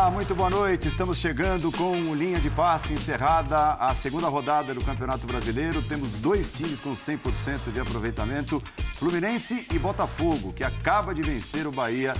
Olá, muito boa noite. Estamos chegando com linha de passe encerrada a segunda rodada do Campeonato Brasileiro. Temos dois times com 100% de aproveitamento: Fluminense e Botafogo, que acaba de vencer o Bahia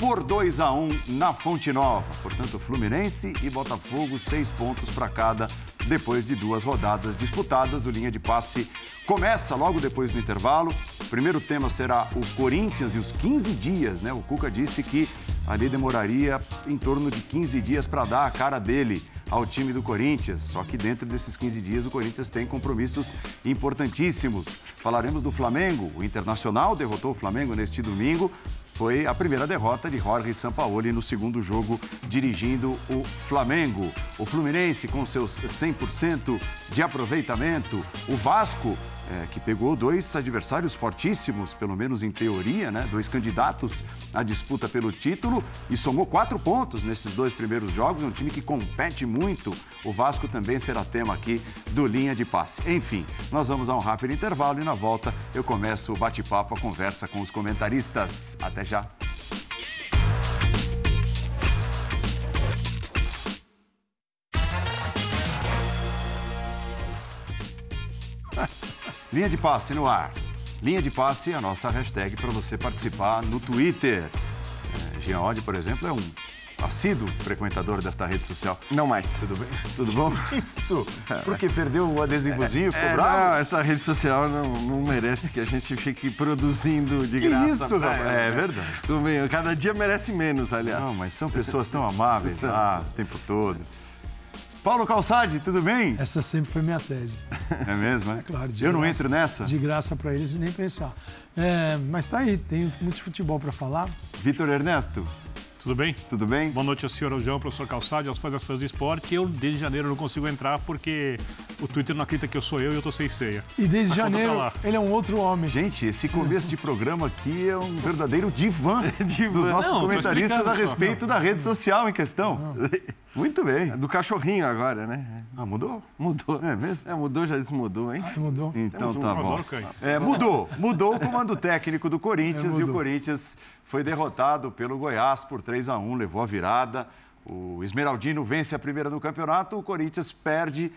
por 2 a 1 na Fonte Nova. Portanto, Fluminense e Botafogo, seis pontos para cada depois de duas rodadas disputadas. O linha de passe começa logo depois do intervalo. O primeiro tema será o Corinthians e os 15 dias, né? O Cuca disse que ali demoraria em torno de 15 dias para dar a cara dele ao time do Corinthians. Só que dentro desses 15 dias o Corinthians tem compromissos importantíssimos. Falaremos do Flamengo. O Internacional derrotou o Flamengo neste domingo foi a primeira derrota de Jorge Sampaoli no segundo jogo dirigindo o Flamengo. O Fluminense com seus 100% de aproveitamento, o Vasco é, que pegou dois adversários fortíssimos, pelo menos em teoria, né? dois candidatos à disputa pelo título e somou quatro pontos nesses dois primeiros jogos. É um time que compete muito. O Vasco também será tema aqui do Linha de Passe. Enfim, nós vamos a um rápido intervalo e na volta eu começo o bate-papo, a conversa com os comentaristas. Até já! Linha de passe no ar. Linha de passe é a nossa hashtag para você participar no Twitter. É, Jean Oddi, por exemplo, é um assíduo frequentador desta rede social. Não mais. Tudo bem? Tudo bom? Isso! Porque perdeu o adesivozinho, ficou é, bravo? Não, essa rede social não, não merece que a gente fique produzindo de graça. Isso, pra É né? verdade. Tudo bem, cada dia merece menos, aliás. Não, mas são pessoas tão amáveis lá o tempo todo. Paulo Calçade, tudo bem? Essa sempre foi minha tese. É mesmo, é? claro, de Eu não graça. entro nessa? De graça para eles nem pensar. É, mas tá aí, tem muito futebol para falar. Vitor Ernesto, Tudo bem? tudo bem? Boa noite ao senhor João, professor Calçade, aos fãs e às fãs do esporte. Eu, desde janeiro, não consigo entrar porque o Twitter não acredita que eu sou eu e eu tô sem ceia. E desde tá janeiro lá. ele é um outro homem. Gente, esse começo de programa aqui é um verdadeiro divã, dos nossos Não, comentaristas a respeito da rede social em questão. Muito bem. Do cachorrinho agora, né? Ah, mudou? Mudou. É mesmo? É, mudou, já desmudou, hein? Mudou. Então um- tá bom. É, mudou. Mudou o comando técnico do Corinthians É, e o. Corinthians foi derrotado pelo Goiás por 3 a 1 levou a virada. O Esmeraldino vence a primeira no campeonato, o Corinthians perde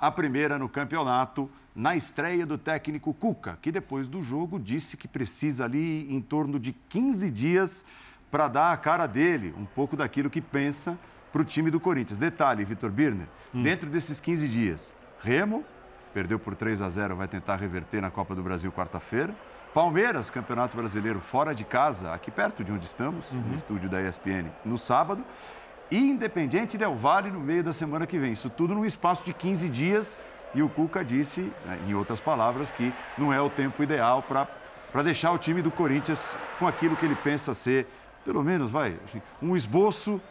a primeira no campeonato na estreia do técnico Cuca, que depois do jogo disse que precisa ali em torno de 15 dias para dar a cara dele, um pouco daquilo que pensa para o time do Corinthians. Detalhe, Vitor Birner, dentro desses 15 dias, Remo, perdeu por 3 a 0, vai tentar reverter na Copa do Brasil quarta-feira. Palmeiras, Campeonato Brasileiro fora de casa, aqui perto de onde estamos, no estúdio da ESPN, no sábado. E Independiente Del Valle no meio da semana que vem. Isso tudo num espaço de 15 dias. E o Cuca disse, né, em outras palavras, que não é o tempo ideal para deixar o time do Corinthians com aquilo que ele pensa ser, pelo menos, vai, assim, um esboço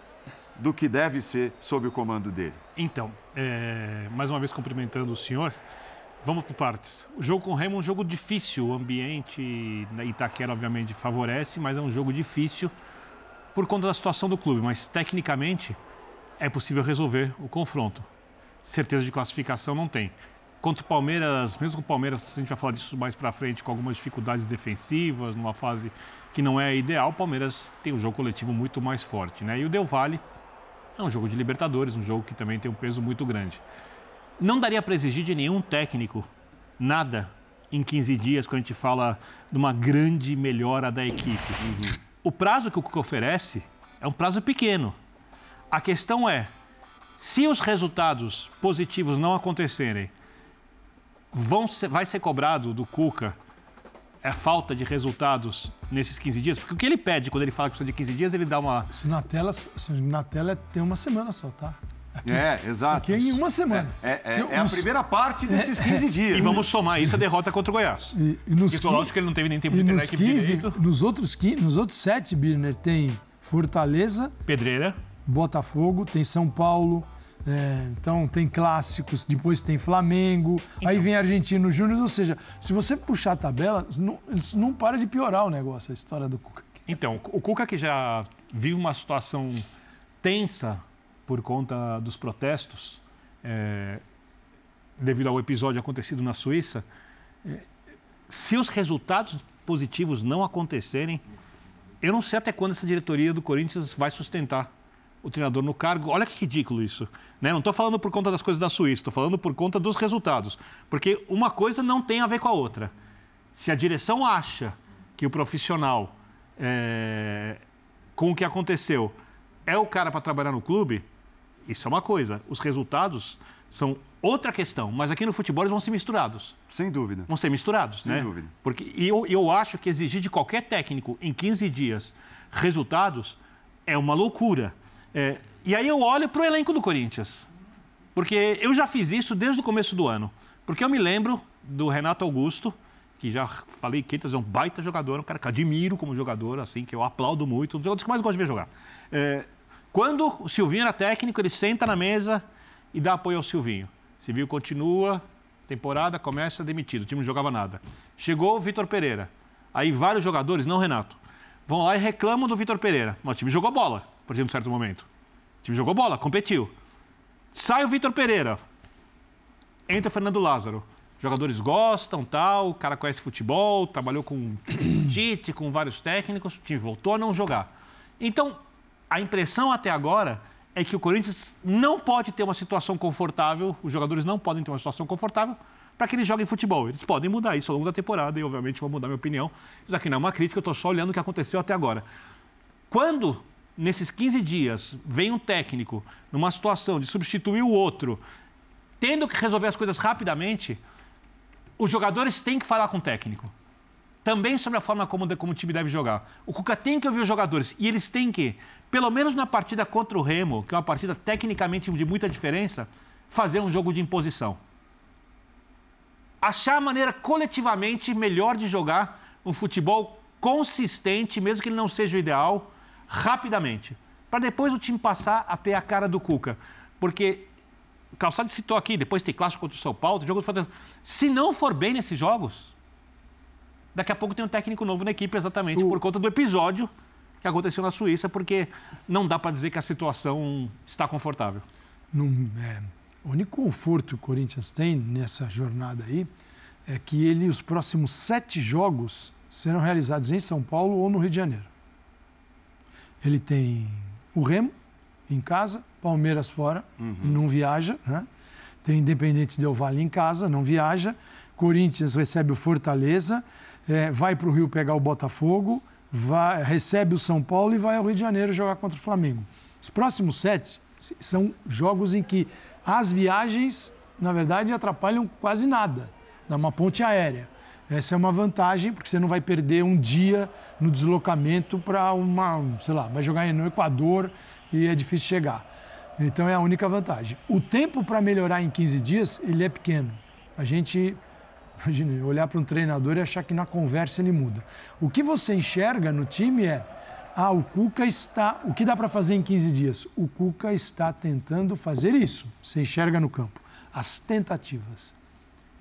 do que deve ser sob o comando dele. Então, é, mais uma vez cumprimentando o senhor, vamos por partes. O jogo com o Remo é um jogo difícil, o ambiente Itaquera, obviamente, favorece, mas é um jogo difícil por conta da situação do clube. Mas, tecnicamente, é possível resolver o confronto. Certeza de classificação não tem. Contra o Palmeiras, mesmo com o Palmeiras, a gente vai falar disso mais para frente, com algumas dificuldades defensivas, numa fase que não é ideal, o Palmeiras tem um jogo coletivo muito mais forte. Né? E o Del Valle é um jogo de Libertadores, um jogo que também tem um peso muito grande. Não daria para exigir de nenhum técnico nada em 15 dias quando a gente fala de uma grande melhora da equipe. O prazo que o Cuca oferece é um prazo pequeno. A questão é, se os resultados positivos não acontecerem, vão ser- vai ser cobrado do Cuca a falta de resultados nesses 15 dias? Porque o que ele pede quando ele fala que precisa de 15 dias, ele dá uma Isso na tela, isso na tela tem uma semana só, tá? Aqui, É, exato. aqui é em uma semana. É, é- Tem é a primeira parte desses 15 dias. E vamos somar isso a derrota contra o Goiás. E, e nos Isso, quin- lógico que ele não teve nem tempo de treinar a nos equipe 15, direito. nos outros 15, nos outros sete, Birner, tem Fortaleza, Pedreira. Botafogo, tem São Paulo, é, então tem clássicos, depois tem Flamengo, Então. aí vem Argentino Júnior, ou seja, se você puxar a tabela, não, não para de piorar o negócio, a história do Cuca. Então, o Cuca que já vive uma situação tensa por conta dos protestos, é, devido ao episódio acontecido na Suíça, é, se os resultados positivos não acontecerem, eu não sei até quando essa diretoria do Corinthians vai sustentar o treinador no cargo. Olha que ridículo isso. Né? Não estou falando por conta das coisas da Suíça, estou falando por conta dos resultados. Porque uma coisa não tem a ver com a outra. Se a direção acha que o profissional, é, com o que aconteceu, é o cara para trabalhar no clube, isso é uma coisa. Os resultados são outra questão. Mas aqui no futebol eles vão ser misturados. Sem dúvida. Vão ser misturados, Sem né? dúvida. Porque eu, eu acho que exigir de qualquer técnico em 15 dias resultados é uma loucura. É, e aí eu olho para o elenco do Corinthians. Porque eu já fiz isso desde o começo do ano. Porque eu me lembro do Renato Augusto, que já falei que ele é um baita jogador, um cara que admiro como jogador, assim, que eu aplaudo muito, um dos jogadores que mais gosto de ver jogar. É, quando o Silvinho era técnico, ele senta na mesa e dá apoio ao Silvinho. Silvinho continua, temporada começa demitido, o time não jogava nada. Chegou o Vitor Pereira. Aí vários jogadores, não Renato, vão lá e reclamam do Vitor Pereira. Mas o time jogou bola, partir de um certo momento. O time jogou bola, competiu. Sai o Vitor Pereira. Entra o Fernando Lázaro. Jogadores gostam, tal, o cara conhece futebol, trabalhou com Tite, com vários técnicos, o time voltou a não jogar. Então, a impressão até agora é que o Corinthians não pode ter uma situação confortável, os jogadores não podem ter uma situação confortável para que eles joguem futebol. Eles podem mudar isso ao longo da temporada e, obviamente, vou mudar minha opinião. Isso aqui não é uma crítica, eu estou só olhando o que aconteceu até agora. Quando, nesses 15 dias, vem um técnico numa situação de substituir o outro, tendo que resolver as coisas rapidamente, os jogadores têm que falar com o técnico. Também sobre a forma como, como o time deve jogar. O Cuca tem que ouvir os jogadores e eles têm que, pelo menos na partida contra o Remo, que é uma partida tecnicamente de muita diferença, fazer um jogo de imposição. Achar a maneira coletivamente melhor de jogar um futebol consistente, mesmo que ele não seja o ideal, rapidamente. Para depois o time passar a ter a cara do Cuca. Porque o Calçado citou aqui, depois tem clássico contra o São Paulo, tem jogos Se não for bem nesses jogos, daqui a pouco tem um técnico novo na equipe exatamente o... por conta do episódio que aconteceu na Suíça, porque não dá para dizer que a situação está confortável. é, o único conforto que o Corinthians tem nessa jornada aí é que ele, os próximos sete jogos serão realizados em São Paulo ou no Rio de Janeiro. Ele tem o Remo em casa, Palmeiras fora, uhum. não viaja, né? Tem Independente Del Valle em casa, não viaja. Corinthians recebe o Fortaleza, é, vai para o Rio pegar o Botafogo, vai, recebe o São Paulo e vai ao Rio de Janeiro jogar contra o Flamengo. Os próximos sete são jogos em que as viagens, na verdade, atrapalham quase nada. Dá uma ponte aérea. Essa é uma vantagem, porque você não vai perder um dia no deslocamento para uma, sei lá, vai jogar no Equador e é difícil chegar. Então é a única vantagem. O tempo para melhorar em 15 dias, ele é pequeno. A gente, imagina, olhar para um treinador e achar que na conversa ele muda. O que você enxerga no time é, ah, o Cuca está, o que dá para fazer em 15 dias? O Cuca está tentando fazer isso. Você enxerga no campo. As tentativas.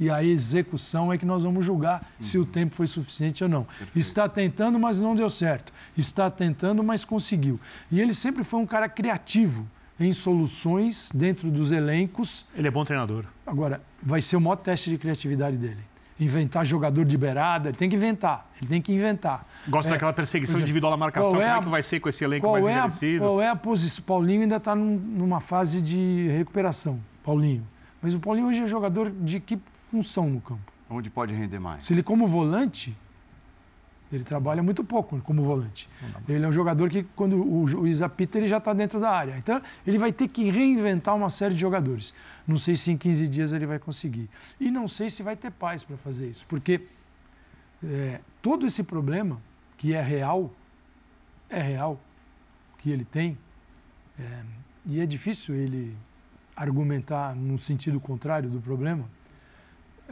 E a execução é que nós vamos julgar uhum. se o tempo foi suficiente ou não. Perfeito. Está tentando, mas não deu certo. Está tentando, mas conseguiu. E ele sempre foi um cara criativo em soluções dentro dos elencos. Ele é bom treinador. Agora, vai ser o maior teste de criatividade dele. Inventar jogador de beirada, ele tem que inventar, ele tem que inventar. Gosta é, daquela perseguição exemplo, individual à marcação, é como é que vai ser com esse elenco mais é envelhecido? A, qual é a posição? Paulinho ainda está num, numa fase de recuperação, Paulinho. Mas o Paulinho hoje é jogador de que função no campo? Onde pode render mais? Se ele como volante, ele trabalha muito pouco como volante. Ele é um jogador que, quando o, o Isapita, ele já está dentro da área. Então, ele vai ter que reinventar uma série de jogadores. Não sei se em 15 dias ele vai conseguir. E não sei se vai ter paz para fazer isso. Porque é, todo esse problema, que é real, é real, que ele tem, é, e é difícil ele argumentar no sentido contrário do problema,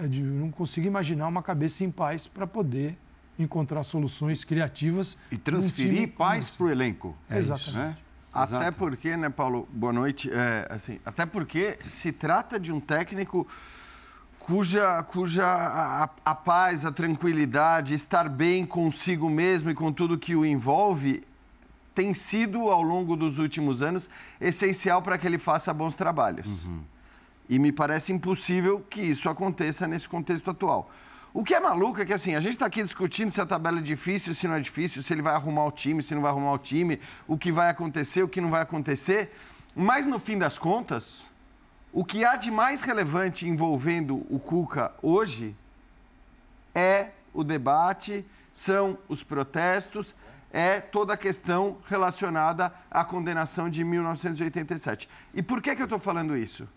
de não conseguir imaginar uma cabeça em paz para poder encontrar soluções criativas. E transferir paz para o elenco. É Exatamente. Isso, né? Até Exato. porque, né, Paulo? Boa noite. É, assim, até porque se trata de um técnico cuja, cuja a, a, paz, a tranquilidade, estar bem consigo mesmo e com tudo que o envolve tem sido, ao longo dos últimos anos, essencial para que ele faça bons trabalhos. Uhum. E me parece impossível que isso aconteça nesse contexto atual. O que é maluco é que assim, a gente está aqui discutindo se a tabela é difícil, se não é difícil, se ele vai arrumar o time, se não vai arrumar o time, o que vai acontecer, o que não vai acontecer. Mas no fim das contas, o que há de mais relevante envolvendo o Cuca hoje é o debate, são os protestos, é toda a questão relacionada à condenação de 1987. E por que, que eu estou falando isso?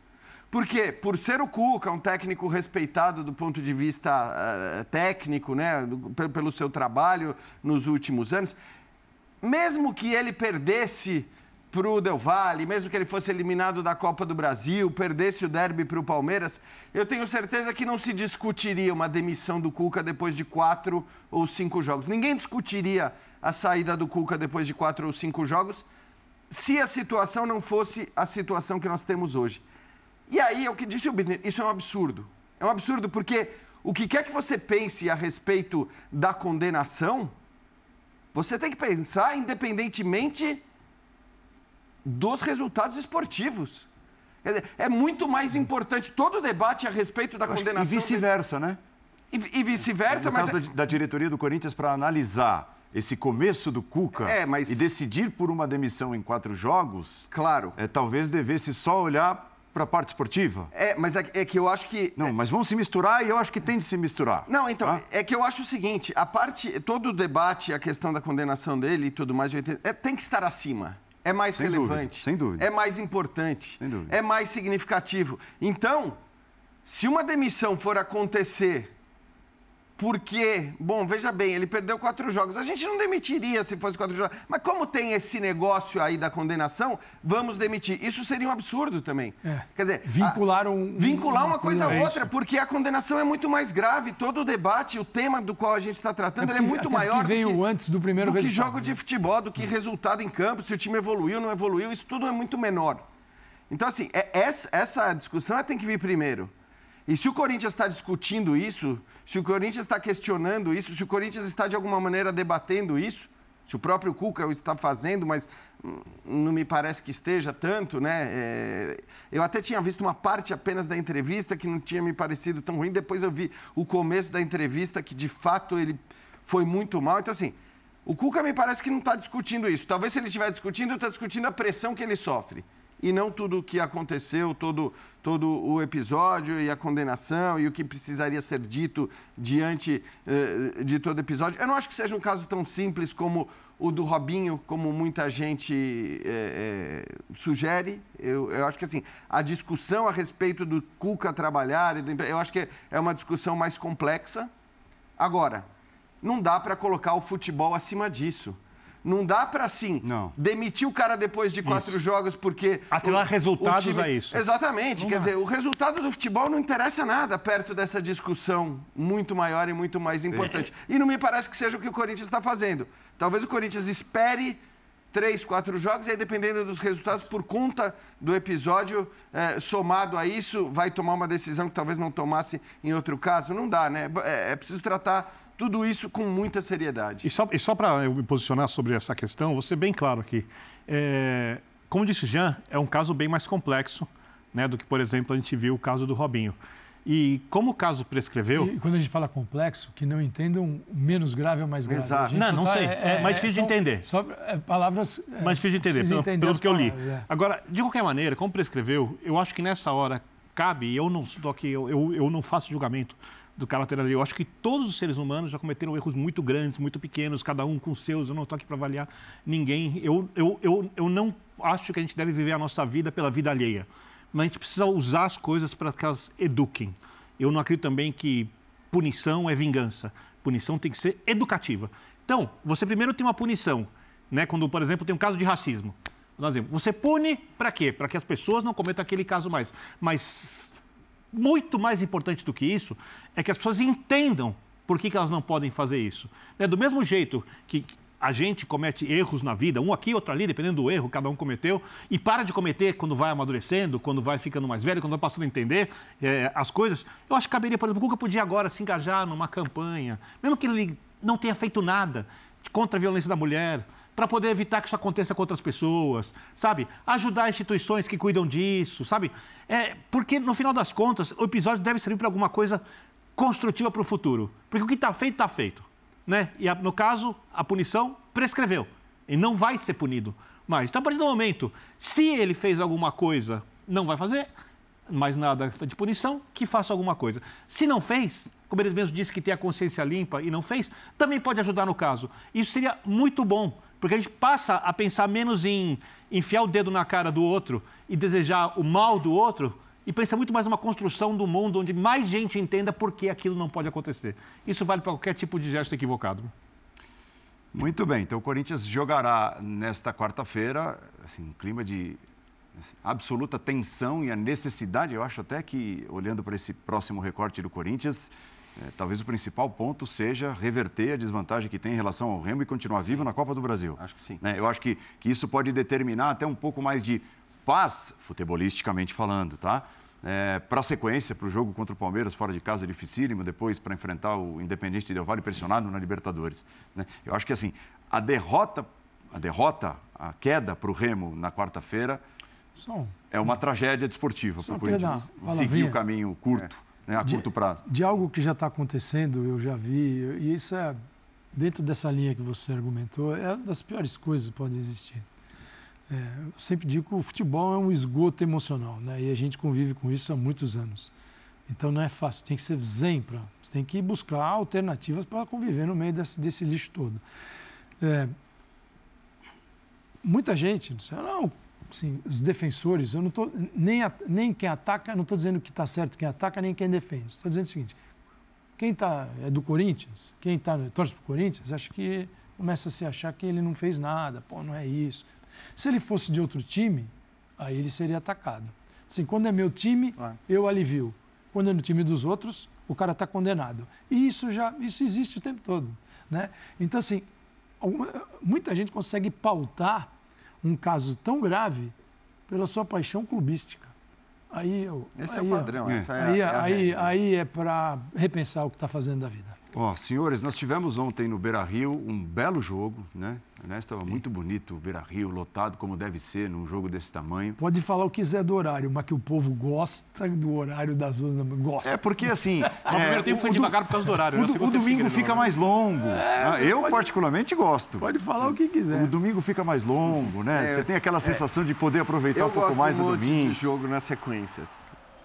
Porque, por ser o Cuca um técnico respeitado do ponto de vista uh, técnico, né, pelo seu trabalho nos últimos anos, mesmo que ele perdesse para o Del Valle, mesmo que ele fosse eliminado da Copa do Brasil, perdesse o derby para o Palmeiras, eu tenho certeza que não se discutiria uma demissão do Cuca depois de quatro ou cinco jogos. Ninguém discutiria a saída do Cuca depois de quatro ou cinco jogos se a situação não fosse a situação que nós temos hoje. E aí é o que disse o Birner, isso é um absurdo. É um absurdo porque o que quer que você pense a respeito da condenação, você tem que pensar independentemente dos resultados esportivos. Dizer, é muito mais importante todo o debate a respeito da condenação. E vice-versa, né? E, e vice-versa, mas. caso é... da diretoria do Corinthians, para analisar esse começo do Cuca é, mas... e decidir por uma demissão em quatro jogos. Claro. É, talvez devesse só olhar para a parte esportiva. É, mas é, é, que eu acho que. Não, mas vão se misturar e eu acho que tem de se misturar. Não, então, tá? é que eu acho o seguinte: a parte. Todo o debate, a questão da condenação dele e tudo mais, é, tem que estar acima. É mais sem relevante. Dúvida, sem dúvida. É mais importante. Sem dúvida. É mais significativo. Então, se uma demissão for acontecer porque, bom, veja bem, ele perdeu quatro jogos. A gente não demitiria se fosse quatro jogos. Mas como tem esse negócio aí da condenação, vamos demitir. Isso seria um absurdo também. É. Quer dizer, vincular um, vincular uma, coisa a outra, porque a condenação é muito mais grave. Todo o debate, o tema do qual a gente está tratando, é, é muito maior que veio do que, antes do primeiro do que jogo de futebol, do que resultado em campo, se o time evoluiu, não evoluiu, isso tudo é muito menor. Então, assim, é, essa, essa discussão tem que vir primeiro. E se o Corinthians está discutindo isso, se o Corinthians está questionando isso, se o Corinthians está de alguma maneira debatendo isso, se o próprio Cuca está fazendo, mas não me parece que esteja tanto, né? É... eu até tinha visto uma parte apenas da entrevista que não tinha me parecido tão ruim. Depois eu vi o começo da entrevista que de fato ele foi muito mal. Então assim, o Cuca me parece que não está discutindo isso. Talvez se ele estiver discutindo, está discutindo a pressão que ele sofre e não tudo o que aconteceu, todo, todo o episódio e a condenação e o que precisaria ser dito diante eh, de todo episódio. Eu não acho que seja um caso tão simples como o do Robinho, como muita gente eh, eh, sugere. Eu, eu, acho que assim, a discussão a respeito do Cuca trabalhar, eu acho que é uma discussão mais complexa. Agora, não dá para colocar o futebol acima disso. Não dá para, assim, não. demitir o cara depois de quatro isso. jogos porque... Atrelar resultados time... a isso. Exatamente. Não Quer dá. dizer, o resultado do futebol não interessa nada perto dessa discussão muito maior e muito mais importante. É. E não me parece que seja o que o Corinthians está fazendo. Talvez o Corinthians espere três, quatro jogos, e aí, dependendo dos resultados, por conta do episódio, é, somado a isso, vai tomar uma decisão que talvez não tomasse em outro caso. Não dá, né? É, é preciso tratar tudo isso com muita seriedade. E só, e só para eu me posicionar sobre essa questão, vou ser bem claro aqui. É, como disse Jean, é um caso bem mais complexo né, do que, por exemplo, a gente viu o caso do Robinho. E como o caso prescreveu. E quando a gente fala complexo, que não entendam menos grave ou mais grave. Exato. Não, não tá, sei. É, é, mais difícil de entender. Só é, palavras. É, mais difícil de entender, pelo, entender pelo que eu li. É. Agora, de qualquer maneira, como prescreveu, eu acho que nessa hora cabe, eu não estou aqui, eu, eu, eu não faço julgamento do caráter ali. Eu acho que todos os seres humanos já cometeram erros muito grandes, muito pequenos, cada um com seus. Eu não estou aqui para avaliar ninguém. Eu, eu, eu, eu não acho que a gente deve viver a nossa vida pela vida alheia. Mas a gente precisa usar as coisas para que elas eduquem. Eu não acredito também que punição é vingança. Punição tem que ser educativa. Então, você primeiro tem uma punição, né? Quando, por exemplo, tem um caso de racismo. Você pune para quê? Para que as pessoas não cometam aquele caso mais. Mas muito mais importante do que isso é que as pessoas entendam por que, que elas não podem fazer isso. Né? Do mesmo jeito que a gente comete erros na vida, um aqui, outro ali, dependendo do erro, cada um cometeu, e para de cometer quando vai amadurecendo, quando vai ficando mais velho, quando vai passando a entender é, as coisas. Eu acho que caberia, por exemplo, o Cuca podia agora se engajar numa campanha, mesmo que ele não tenha feito nada contra a violência da mulher, para poder evitar que isso aconteça com outras pessoas, sabe? Ajudar instituições que cuidam disso, sabe? É, porque, no final das contas, o episódio deve servir para alguma coisa construtiva para o futuro. Porque o que está feito, está feito. Né? E no caso, a punição prescreveu. E não vai ser punido mais. Então, a partir do momento, se ele fez alguma coisa, não vai fazer mais nada de punição, que faça alguma coisa. Se não fez, como eles mesmos disse que tem a consciência limpa e não fez, também pode ajudar no caso. Isso seria muito bom, porque a gente passa a pensar menos em enfiar o dedo na cara do outro e desejar o mal do outro, e pensa muito mais numa construção do mundo onde mais gente entenda por que aquilo não pode acontecer. Isso vale para qualquer tipo de gesto equivocado. Muito bem, então o Corinthians jogará nesta quarta-feira, assim, um clima de assim, absoluta tensão e a necessidade, eu acho até que, olhando para esse próximo recorte do Corinthians, é, talvez o principal ponto seja reverter a desvantagem que tem em relação ao Remo e continuar vivo na Copa do Brasil. Acho que sim. Né? Eu acho que, que isso pode determinar até um pouco mais de paz, futebolisticamente falando, tá? É, para a sequência, para o jogo contra o Palmeiras, fora de casa, dificílimo, depois para enfrentar o Independente Del Valle pressionado na Libertadores. Né? Eu acho que assim, a derrota, a derrota, a queda para o Remo na quarta-feira é uma tragédia desportiva para o Corinthians seguir o caminho curto, é. Né, a de, curto prazo. De algo que já está acontecendo, eu já vi, e isso é, dentro dessa linha que você argumentou, é das piores coisas que podem existir. É, eu sempre digo que o futebol é um esgoto emocional, né? E a gente convive com isso há muitos anos. Então não é fácil, tem que ser zen para. Você tem que buscar alternativas para conviver no meio desse, desse lixo todo. É, muita gente diz, não, assim, os defensores, eu não tô, nem, nem quem ataca, não estou dizendo que está certo quem ataca, nem quem defende. Estou dizendo o seguinte: quem está é do Corinthians, quem tá, torce para o Corinthians, acho que começa a se achar que ele não fez nada, pô, não é isso. Se ele fosse de outro time, aí ele seria atacado. Assim, quando é meu time, eu alivio. Quando é no time dos outros, o cara está condenado. E isso já isso existe o tempo todo. Né? Então, assim, alguma, muita gente consegue pautar um caso tão grave pela sua paixão clubística. Aí eu, Esse aí, é o padrão. É. Essa é aí, a, é aí, aí é para repensar o que está fazendo da vida. Ó, oh, senhores, nós tivemos ontem no Beira Rio um belo jogo, né? Aliás, estava muito bonito o Beira Rio, lotado como deve ser num jogo desse tamanho. Pode falar o que quiser do horário, mas que o povo gosta do horário das duas Gosta. É porque assim. é, o primeiro tempo foi o devagar por causa do horário. O, né? o, o domingo fica mais longo. É, eu, pode, particularmente, gosto. Pode falar o que quiser. O domingo fica mais longo, né? É, Você tem aquela é. sensação de poder aproveitar um pouco mais o domingo. de jogo na sequência.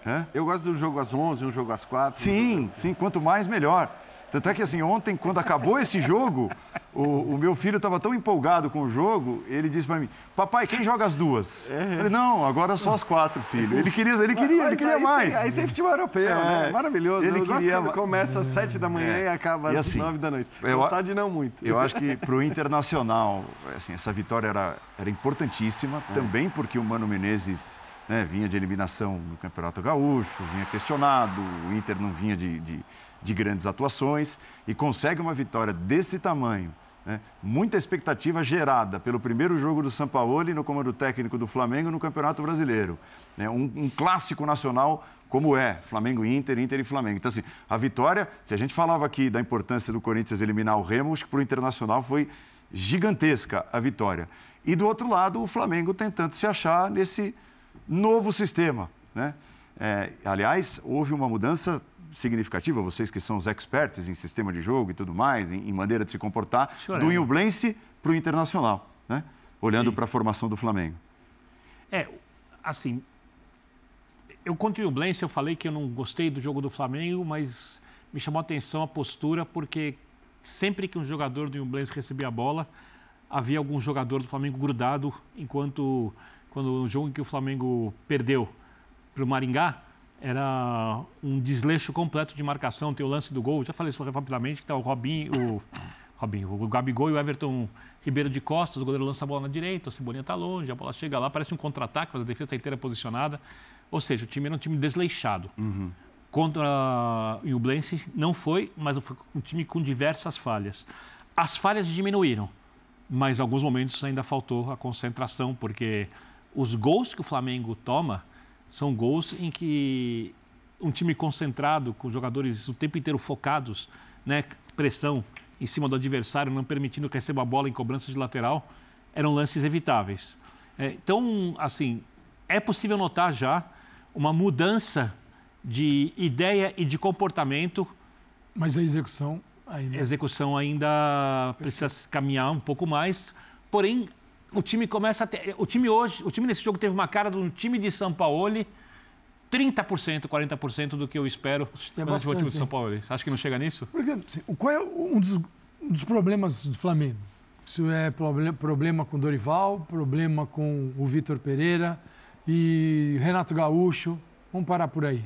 Hã? Eu gosto do jogo às 11, um jogo às 4. Sim, sim. Quanto mais, melhor. Tanto é que assim, ontem, quando acabou esse jogo, o, o meu filho estava tão empolgado com o jogo, ele disse para mim, papai, quem joga as duas? É. Ele, não, agora só as quatro, filho. Ele queria, ele queria, ele queria aí mais. Tem, aí tem futebol europeu, é. né? Maravilhoso. Ele eu queria... começa às sete da manhã é. e acaba às assim, nove da noite. Eu, de não muito. Eu acho que para o Internacional, assim, essa vitória era, era importantíssima, é. também porque o Mano Menezes... Né, vinha de eliminação no Campeonato Gaúcho, vinha questionado, o Inter não vinha de, de de grandes atuações e consegue uma vitória desse tamanho. Né? Muita expectativa gerada pelo primeiro jogo do Sampaoli no comando técnico do Flamengo no Campeonato Brasileiro. Né? Um, um, clássico nacional como é Flamengo Inter, Inter e Flamengo. Então, assim, a vitória, se a gente falava aqui da importância do Corinthians eliminar o Remo, acho que para o Internacional foi gigantesca a vitória. E do outro lado, o Flamengo tentando se achar nesse novo sistema. Né? É, aliás, houve uma mudança significativa, vocês que são os experts em sistema de jogo e tudo mais, em, em maneira de se comportar, do Iublense para o Internacional, né? olhando para a formação do Flamengo. É, assim, eu contra o Iublense, eu falei que eu não gostei do jogo do Flamengo, mas me chamou a atenção a postura, porque sempre que um jogador do Iublense recebia a bola, havia algum jogador do Flamengo grudado, enquanto quando o jogo em que o Flamengo perdeu para o Maringá, era um desleixo completo de marcação. Tem o lance do gol, já falei isso rapidamente, que está o Robinho, o, Robinho, o Gabigol e o Everton Ribeiro de costas, o goleiro lança a bola na direita, o Cebolinha está longe, a bola chega lá, parece um contra-ataque, mas a defesa está inteira posicionada. Ou seja, o time era um time desleixado. Uhum. Contra o Ublense não foi, mas foi um time com diversas falhas. As falhas diminuíram, mas em alguns momentos ainda faltou a concentração, porque os gols que o Flamengo toma são gols em que um time concentrado, com jogadores o tempo inteiro focados, né, pressão em cima do adversário, não permitindo que receba a bola em cobrança de lateral, eram lances evitáveis. É, então, assim, é possível notar já uma mudança de ideia e de comportamento Mas a execução ainda. A execução ainda precisa caminhar um pouco mais. Porém, o time começa a ter. O time hoje, o time nesse jogo teve uma cara de um time de São Paulo 30%, 40% do que eu espero é quando o time de São Paulo. Acho que não chega nisso? Porque, assim, qual é um dos, um dos problemas do Flamengo? Isso é problema com Dorival, problema com o Vitor Pereira e Renato Gaúcho. Vamos parar por aí.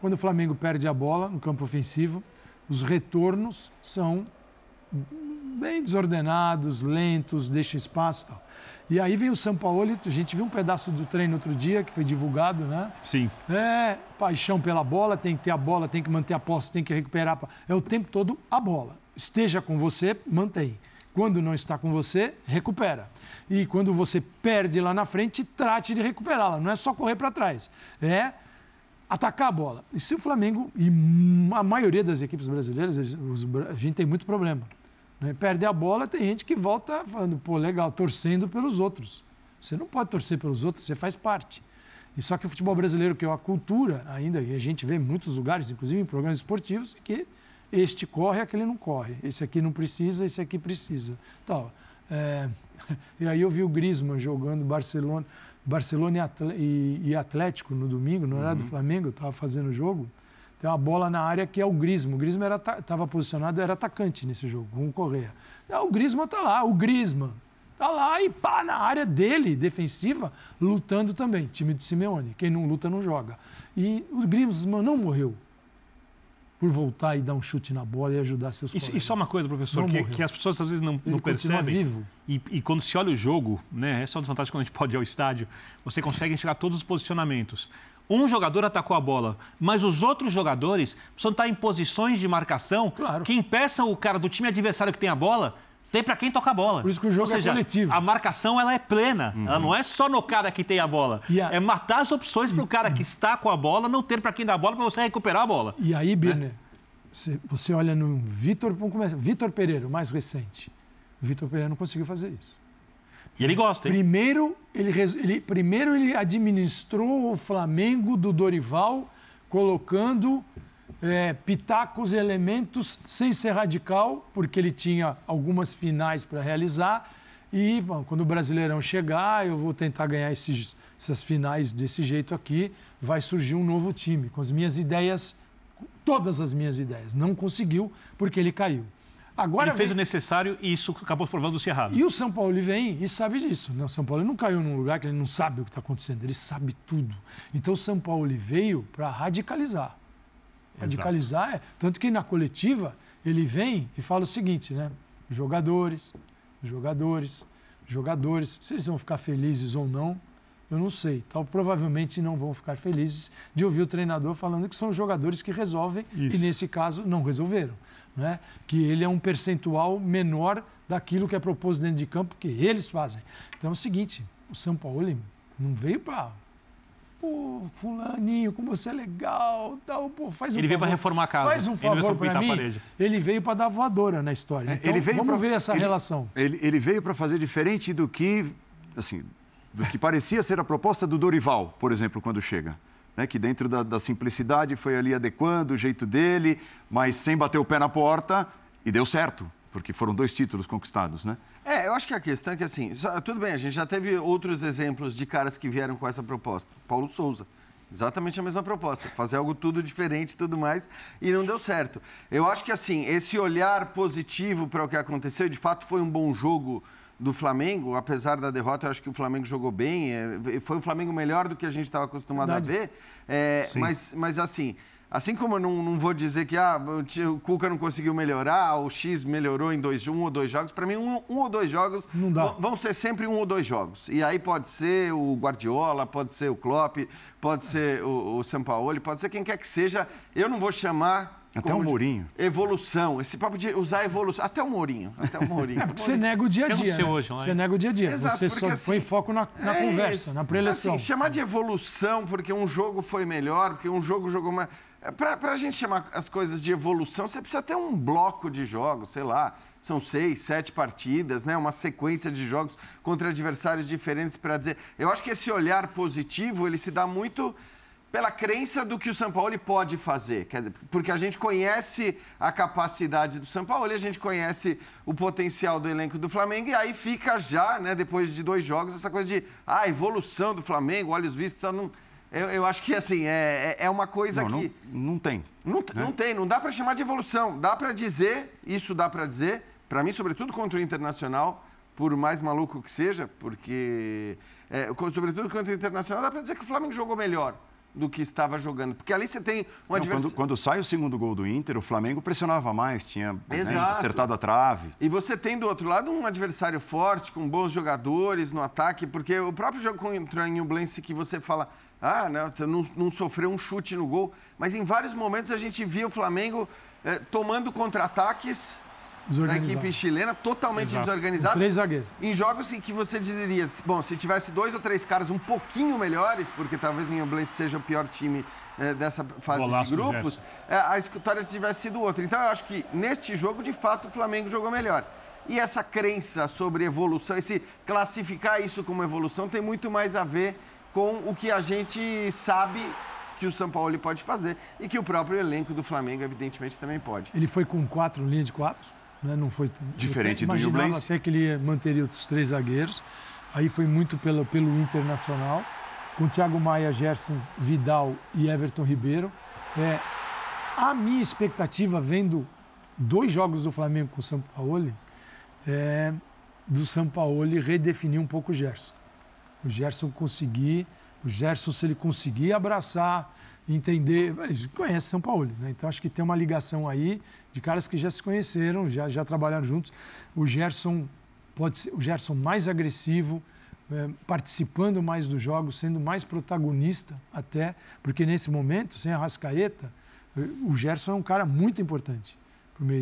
Quando o Flamengo perde a bola no campo ofensivo, os retornos são bem desordenados, lentos, deixa espaço e tal. E aí vem o São Paulo, a gente viu um pedaço do treino outro dia que foi divulgado, né? Sim. É, paixão pela bola, tem que ter a bola, tem que manter a posse, tem que recuperar. É o tempo todo a bola. Esteja com você, mantém. Quando não está com você, recupera. E quando você perde lá na frente, trate de recuperá-la. Não é só correr para trás. É atacar a bola. E se o Flamengo, e a maioria das equipes brasileiras, a gente tem muito problema. Né? Perde a bola, tem gente que volta falando, pô, legal, torcendo pelos outros. Você não pode torcer pelos outros, você faz parte. E só que o futebol brasileiro, que é uma cultura ainda, e a gente vê em muitos lugares, inclusive em programas esportivos, que este corre, aquele não corre. Esse aqui não precisa, esse aqui precisa. Então, é... E aí eu vi o Griezmann jogando Barcelona, Barcelona e Atlético no domingo, no horário uhum. do Flamengo, eu estava fazendo o jogo. Tem uma bola na área que é o Grismo. O Grismo estava posicionado, era atacante nesse jogo, com o Correia. o Grismo está lá, o Grisman está lá e pá, na área dele, defensiva, lutando também. Time de Simeone. Quem não luta não joga. E o Grisman não morreu por voltar e dar um chute na bola e ajudar seus e, colegas. E só uma coisa, professor, que, que, as pessoas às vezes não, não percebem. vivo. E, e, quando se olha o jogo, né, essa é uma das vantagens quando a gente pode ir ao estádio, você consegue enxergar todos os posicionamentos um jogador atacou a bola, mas os outros jogadores precisam estar em posições de marcação claro. que impeçam o cara do time adversário que tem a bola tem para quem toca a bola. Por isso que o jogo Ou seja, é coletivo. A marcação ela é plena. Uhum. Ela não é só no cara que tem a bola. A... É matar as opções para o cara que está com a bola não ter para quem dar a bola para você recuperar a bola. E aí, Birner, é. você olha no Vitor, vamos começar. Vitor Pereira, o mais recente. O Vitor Pereira não conseguiu fazer isso. E ele gosta, hein? Primeiro ele, ele, primeiro ele administrou o Flamengo do Dorival, colocando é, pitacos e elementos sem ser radical, porque ele tinha algumas finais para realizar. E bom, quando o Brasileirão chegar, eu vou tentar ganhar esses, essas finais desse jeito aqui. Vai surgir um novo time, com as minhas ideias, todas as minhas ideias. Não conseguiu, porque ele caiu. Agora ele fez vem... o necessário e isso acabou provando-se errado. E o São Paulo vem e sabe disso. Né? O São Paulo não caiu num lugar que ele não sabe o que está acontecendo, ele sabe tudo. Então o São Paulo veio para radicalizar. Radicalizar Exato. é. Tanto que na coletiva ele vem e fala o seguinte, né? Jogadores, jogadores, jogadores, se eles vão ficar felizes ou não, eu não sei. Então, provavelmente não vão ficar felizes de ouvir o treinador falando que são jogadores que resolvem Isso. e, nesse caso, não resolveram né? que ele é um percentual menor daquilo que é proposto dentro de campo que eles fazem. Então é o seguinte, o São Paulo não veio para pô, fulaninho, como você é legal, tal, pô, faz um Ele veio para reformar a casa. Faz um favor para mim. Parede. Ele veio para dar voadora na história. É, então, ele veio vamos pra, ver essa ele, relação. Ele, ele veio para fazer diferente do que, assim, do que parecia ser a proposta do Dorival, por exemplo, quando chega né, que dentro da, da, simplicidade foi ali adequando o jeito dele, mas sem bater o pé na porta, e deu certo, porque foram dois títulos conquistados, né? É, eu acho que a questão é que, assim, tudo bem, a gente já teve outros exemplos de caras que vieram com essa proposta. Paulo Souza, exatamente a mesma proposta, fazer algo tudo diferente e tudo mais, e não deu certo. Eu acho que, assim, esse olhar positivo para o que aconteceu, de fato foi um bom jogo do Flamengo, apesar da derrota, eu acho que o Flamengo jogou bem. É, foi um Flamengo melhor do que a gente estava acostumado Verdade. a ver. É, mas, mas assim, assim como eu não, não vou dizer que ah, o Cuca não conseguiu melhorar, o X melhorou em dois, um ou dois jogos, para mim, um, um, ou dois jogos vão ser sempre um ou dois jogos. E aí pode ser o Guardiola, pode ser o Klopp, pode ser o, o Sampaoli, pode ser quem quer que seja. Eu não vou chamar até o Mourinho. Evolução. Esse papo de usar evolução. Até o Mourinho. Até o Mourinho. É porque você nega o dia a dia. Né? Hoje, você nega o dia a dia. Exato, você só assim, põe foco na, na é conversa, na preleção. Assim, chamar de evolução porque um jogo foi melhor, porque um jogo jogou mais. É, Para a gente chamar as coisas de evolução, você precisa ter um bloco de jogos, sei lá, são seis, sete partidas, né? uma sequência de jogos contra adversários diferentes para dizer. Eu acho que esse olhar positivo ele se dá muito pela crença do que o São Paulo pode fazer. Quer dizer, porque a gente conhece a capacidade do São Paulo, a gente conhece o potencial do elenco do Flamengo, e aí fica já, né, depois de dois jogos, essa coisa de ah, evolução do Flamengo, olhos vistos, então não. Eu, eu, acho que assim, é, é, é uma coisa não, que. Não, não tem. Não, né? não tem, não dá para chamar de evolução. Dá para dizer, isso dá para dizer, para mim, sobretudo contra o Internacional, por mais maluco que seja, porque. É, sobretudo contra o Internacional, dá para dizer que o Flamengo jogou melhor do que estava jogando. Porque ali você tem um adversário. Quando, quando, sai o segundo gol do Inter, o Flamengo pressionava mais, tinha né, acertado a trave. E você tem do outro lado um adversário forte, com bons jogadores no ataque, porque o próprio jogo contra o Nublense que você fala. Ah, não, não, não, sofreu um chute no gol. Mas em vários momentos a gente via o Flamengo eh, tomando contra-ataques da equipe chilena, totalmente Exato. desorganizada. três zagueiros. Em jogos em que você diria, bom, se tivesse dois ou três caras um pouquinho melhores, porque talvez em Oblense seja o pior time é, dessa fase Golaço de grupos, é, a história tivesse sido outra. Então eu acho que neste jogo, de fato, o Flamengo jogou melhor. E essa crença sobre evolução, esse classificar isso como evolução, tem muito mais a ver com o que a gente sabe que o São Paulo pode fazer e que o próprio elenco do Flamengo, evidentemente, também pode. Ele foi com quatro linhas de quatro? Né? Não foi diferente do Imaginava até que ele manteria os três zagueiros. Aí foi muito pelo, pelo Internacional, com Thiago Maia, Gerson, Vidal e Everton Ribeiro. É, a minha expectativa, vendo dois jogos do Flamengo com o São Paulo, é do São Paulo redefinir um pouco o Gerson. O Gerson conseguir, o Gerson, se ele conseguir abraçar, entender, conhece São Paulo, né? então acho que tem uma ligação aí de caras que já se conheceram, já, já trabalharam juntos. O Gerson pode ser o Gerson mais agressivo, é, participando mais dos jogos, sendo mais protagonista até, porque nesse momento, sem a Rascaeta, o Gerson é um cara muito importante.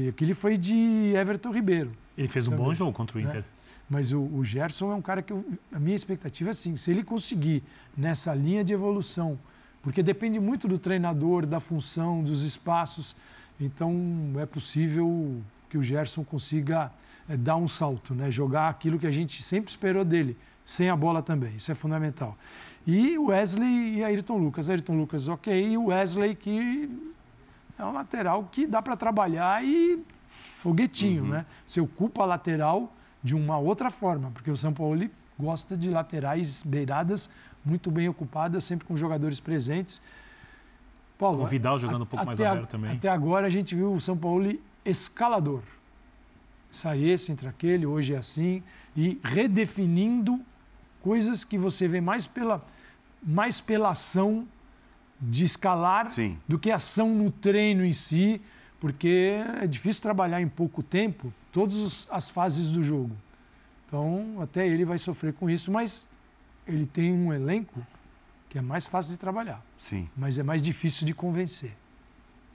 Aquele foi de Everton Ribeiro. Ele fez um também, bom jogo contra o né? Inter. Né? Mas o, o, Gerson é um cara que eu, a minha expectativa é assim, se ele conseguir nessa linha de evolução, porque depende muito do treinador, da função, dos espaços. Então, é possível que o Gerson consiga é, dar um salto, né? jogar aquilo que a gente sempre esperou dele, sem a bola também. Isso é fundamental. E o Wesley e Ayrton Lucas. Ayrton Lucas, ok. E o Wesley, que é um lateral que dá para trabalhar e foguetinho, uhum. né? Você ocupa a lateral de uma outra forma, porque o São Paulo gosta de laterais beiradas muito bem ocupadas, sempre com jogadores presentes. Paulo, o Vidal jogando um pouco mais aberto também. Até agora a gente viu o São Paulo escalador. Sai esse, entre aquele, hoje é assim, e redefinindo coisas que você vê mais pela, mais pela ação de escalar Sim. do que ação no treino em si, porque é difícil trabalhar em pouco tempo todas as fases do jogo. Então, até ele vai sofrer com isso, mas ele tem um elenco que é mais fácil de trabalhar. Sim. Mas é mais difícil de convencer.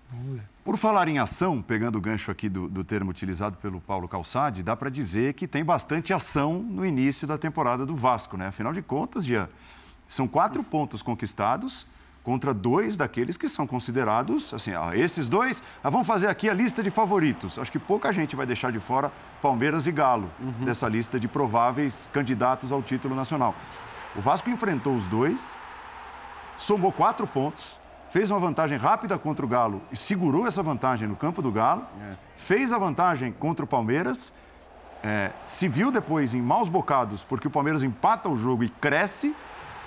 Vamos ver. Por falar em ação, pegando o gancho aqui do, do termo utilizado pelo Paulo Calçade, dá para dizer que tem bastante ação no início da temporada do Vasco, né? Afinal de contas, Jean, são quatro pontos conquistados contra dois daqueles que são considerados, assim, ó, esses dois, ah, vamos fazer aqui a lista de favoritos. Acho que pouca gente vai deixar de fora Palmeiras e Galo uhum. dessa lista de prováveis candidatos ao título nacional. O Vasco enfrentou os dois, somou quatro pontos, fez uma vantagem rápida contra o Galo e segurou essa vantagem no campo do Galo, é. fez a vantagem contra o Palmeiras, é, se viu depois em maus bocados porque o Palmeiras empata o jogo e cresce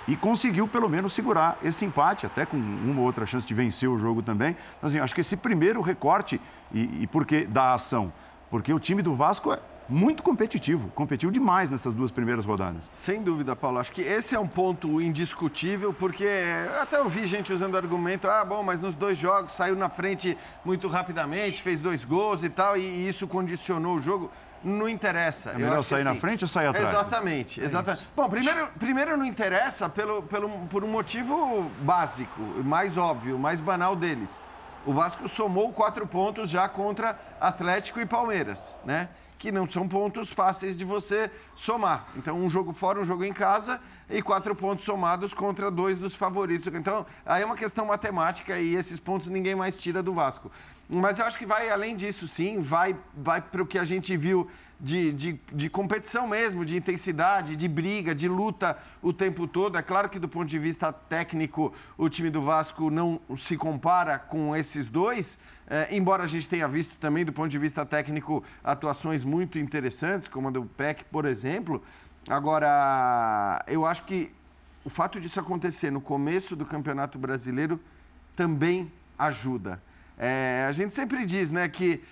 e conseguiu pelo menos segurar esse empate, até com uma ou outra chance de vencer o jogo também. Então, assim, acho que esse primeiro recorte, e, e por que da ação? Porque o time do Vasco é muito competitivo, competiu demais nessas duas primeiras rodadas. Sem dúvida, Paulo. Acho que esse é um ponto indiscutível, porque até ouvi gente usando argumento: ah, bom, mas nos dois jogos saiu na frente muito rapidamente, fez dois gols e tal, e isso condicionou o jogo. Não interessa. É melhor sair assim, na frente ou sair atrás? Exatamente, é exatamente. Bom, primeiro, primeiro não interessa pelo, pelo, por um motivo básico, mais óbvio, mais banal deles. O Vasco somou quatro pontos já contra Atlético e Palmeiras, né? Que não são pontos fáceis de você somar. Então, um jogo fora, um jogo em casa e quatro pontos somados contra dois dos favoritos. Então, aí é uma questão matemática e esses pontos ninguém mais tira do Vasco. Mas eu acho que vai além disso, sim, vai, vai para o que a gente viu de, de, de, competição mesmo, de intensidade, de briga, de luta o tempo todo. É claro que, do ponto de vista técnico, o time do Vasco não se compara com esses dois, é, embora a gente tenha visto também, do ponto de vista técnico, atuações muito interessantes, como a do PEC, por exemplo. Agora, eu acho que o fato disso acontecer no começo do Campeonato Brasileiro também ajuda. É, a gente sempre diz né, que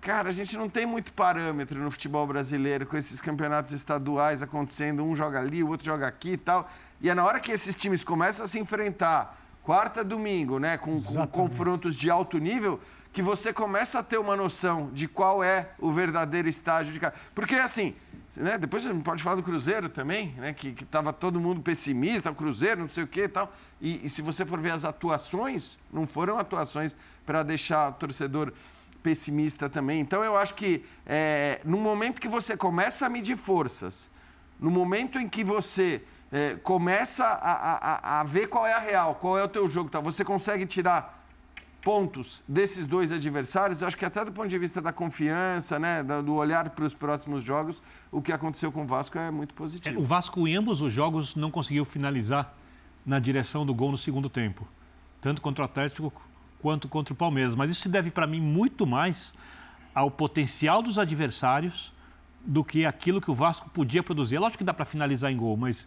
Cara, a gente não tem muito parâmetro no futebol brasileiro com esses campeonatos estaduais acontecendo, um joga ali, o outro joga aqui e tal. E é na hora que esses times começam a se enfrentar, quarta, domingo, né, com, com confrontos de alto nível, que você começa a ter uma noção de qual é o verdadeiro estágio de cada. Porque assim, né, depois a gente pode falar do Cruzeiro também, né, que estava todo mundo pessimista, o Cruzeiro, não sei o quê e tal. E, e se você for ver as atuações, não foram atuações para deixar o torcedor pessimista também. Então, eu acho que é, no momento que você começa a medir forças, no momento em que você é, começa a, a, a, ver qual é a real, qual é o teu jogo, tá? você consegue tirar pontos desses dois adversários, acho que até do ponto de vista da confiança, né, do olhar para os próximos jogos, o que aconteceu com o Vasco é muito positivo. É, o Vasco, em ambos os jogos, não conseguiu finalizar na direção do gol no segundo tempo. Tanto contra o Atlético quanto contra o Palmeiras. Mas isso se deve para mim muito mais ao potencial dos adversários do que aquilo que o Vasco podia produzir. É lógico que dá para finalizar em gol, mas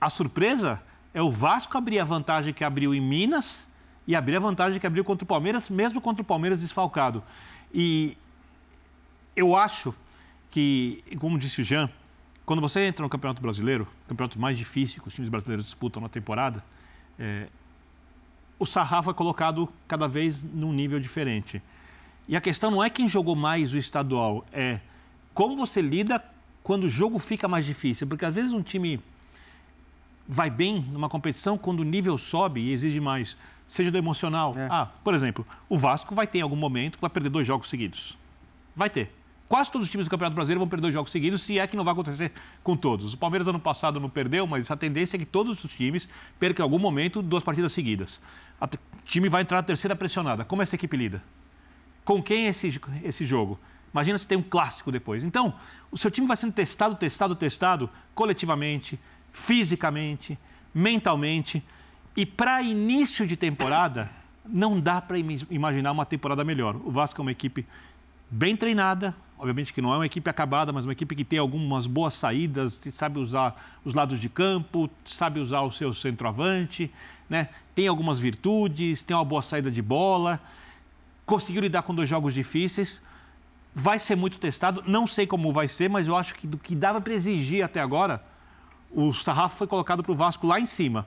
a surpresa é o Vasco abrir a vantagem que abriu em Minas e abrir a vantagem que abriu contra o Palmeiras, mesmo contra o Palmeiras desfalcado. E eu acho que, como disse o Jean, quando você entra no Campeonato Brasileiro, campeonato mais difícil que os times brasileiros disputam na temporada, é, o sarrafo é colocado cada vez num nível diferente. E a questão não é quem jogou mais o estadual, é como você lida quando o jogo fica mais difícil. Porque às vezes um time vai bem numa competição quando o nível sobe e exige mais, seja do emocional. É. Ah, por exemplo, o Vasco vai ter em algum momento que vai perder dois jogos seguidos. Vai ter. Quase todos os times do Campeonato Brasileiro vão perder dois jogos seguidos, se é que não vai acontecer com todos. O Palmeiras ano passado não perdeu, mas a tendência é que todos os times percam em algum momento duas partidas seguidas. O time vai entrar na terceira pressionada. Como essa equipe lida? Com quem é esse, esse jogo? Imagina se tem um clássico depois. Então, o seu time vai sendo testado, testado, testado, coletivamente, fisicamente, mentalmente. E para início de temporada, não dá para imaginar uma temporada melhor. O Vasco é uma equipe bem treinada, obviamente que não é uma equipe acabada, mas uma equipe que tem algumas boas saídas, sabe usar os lados de campo, sabe usar o seu centroavante, né? tem algumas virtudes, tem uma boa saída de bola, conseguiu lidar com dois jogos difíceis. Vai ser muito testado, não sei como vai ser, mas eu acho que do que dava para exigir até agora, o sarrafo foi colocado para o Vasco lá em cima.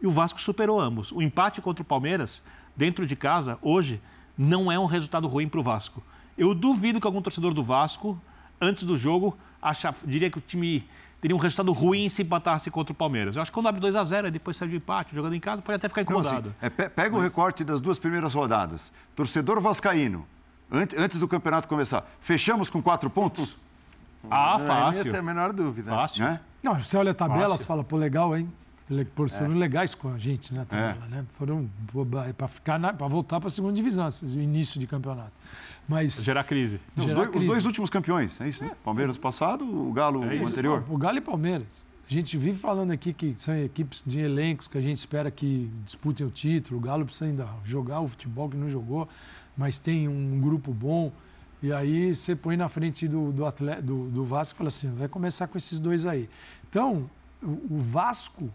E o Vasco superou ambos. O empate contra o Palmeiras, dentro de casa, hoje, não é um resultado ruim para o Vasco. Eu duvido que algum torcedor do Vasco, antes do jogo, acha, diria que o time teria um resultado ruim se empatasse contra o Palmeiras. Eu acho que quando abre 2 a 0 depois sai de empate, jogando em casa, pode até ficar incomodado. Não, é, pega Mas... o recorte das duas primeiras rodadas. Torcedor vascaíno, antes do campeonato começar, fechamos com quatro pontos? Ah, fácil. Não tem a menor dúvida. Fácil. É? Não, você olha a tabela, você fala, pô, legal, hein? Foram é. legais com a gente, né? Tabela, é. né? Foram para ficar para voltar para a segunda divisão, o início de campeonato. Mas gerar crise. Gerar os, dois, crise. os, dois, últimos campeões, é isso? Né? Palmeiras passado, o Galo é anterior. O Galo e Palmeiras. A gente vive falando aqui que são equipes de elencos que a gente espera que disputem o título. O Galo precisa ainda jogar o futebol que não jogou, mas tem um grupo bom. E aí você põe na frente do, do, atleta, do, do Vasco e fala assim: vai começar com esses dois aí. Então, o, o Vasco,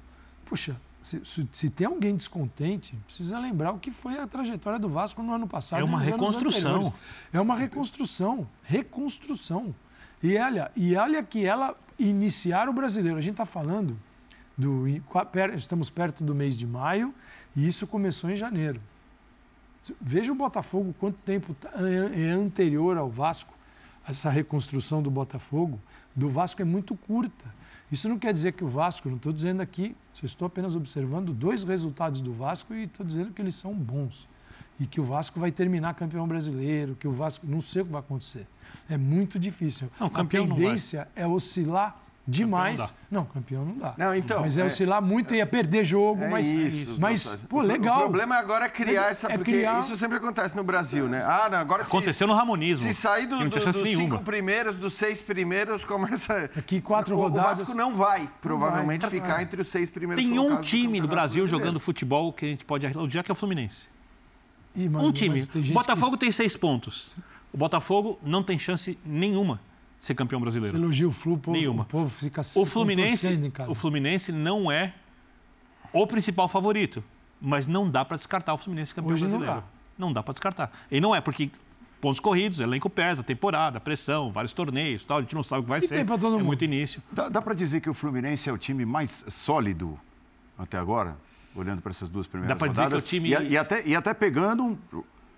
puxa, se, se, tem alguém descontente, precisa lembrar o que foi a trajetória do Vasco no ano passado. É uma reconstrução. É uma reconstrução. Reconstrução. E olha, e olha que ela iniciar o brasileiro. A gente está falando do. Estamos perto do mês de maio e isso começou em janeiro. Veja o Botafogo, quanto tempo tá, é, é anterior ao Vasco, essa reconstrução do Botafogo. Do Vasco é muito curta. Isso não quer dizer que o Vasco, não estou dizendo aqui, eu estou apenas observando dois resultados do Vasco e estou dizendo que eles são bons. E que o Vasco vai terminar campeão brasileiro, que o Vasco. Não sei o que vai acontecer. É muito difícil. Não, a tendência é oscilar demais. Campeão Não, campeão não dá. Não, então, mas é, é- oscilar muito, ia perder jogo, É mas, isso, mas nossa. pô, O legal. problema agora é criar É- essa. é porque criar- isso sempre acontece no Brasil, né? Ah, não, agora se- Aconteceu no Ramonismo. Se sair do, não do, dos nenhuma. cinco primeiros, dos seis primeiros, começa. Aqui, quatro o, rodadas- O Vasco não vai, provavelmente, vai. ficar entre os seis primeiros Tem um do time no Campeonato Brasil Brasileiro. jogando futebol que a gente pode elogiar, que é o Fluminense. Ih, mas- Um time. tem O Botafogo que tem seis pontos. O Botafogo não tem chance nenhuma ser campeão brasileiro. elogia o Flu, o povo, Nenhuma. o povo fica O se Fluminense, contorcendo em casa. o Fluminense não é o principal favorito, mas não dá para descartar o Fluminense campeão Hoje não brasileiro. dá. Não dá para descartar. E não é porque pontos corridos, elenco pesa, temporada, pressão, vários torneios, tal, a gente não sabe o que vai E ser. tem pra todo é mundo. muito início. Dá, dá para dizer que o Fluminense é o time mais sólido até agora, olhando para essas duas primeiras Dá pra dizer que rodadas. o time- E, e até, e até pegando, um,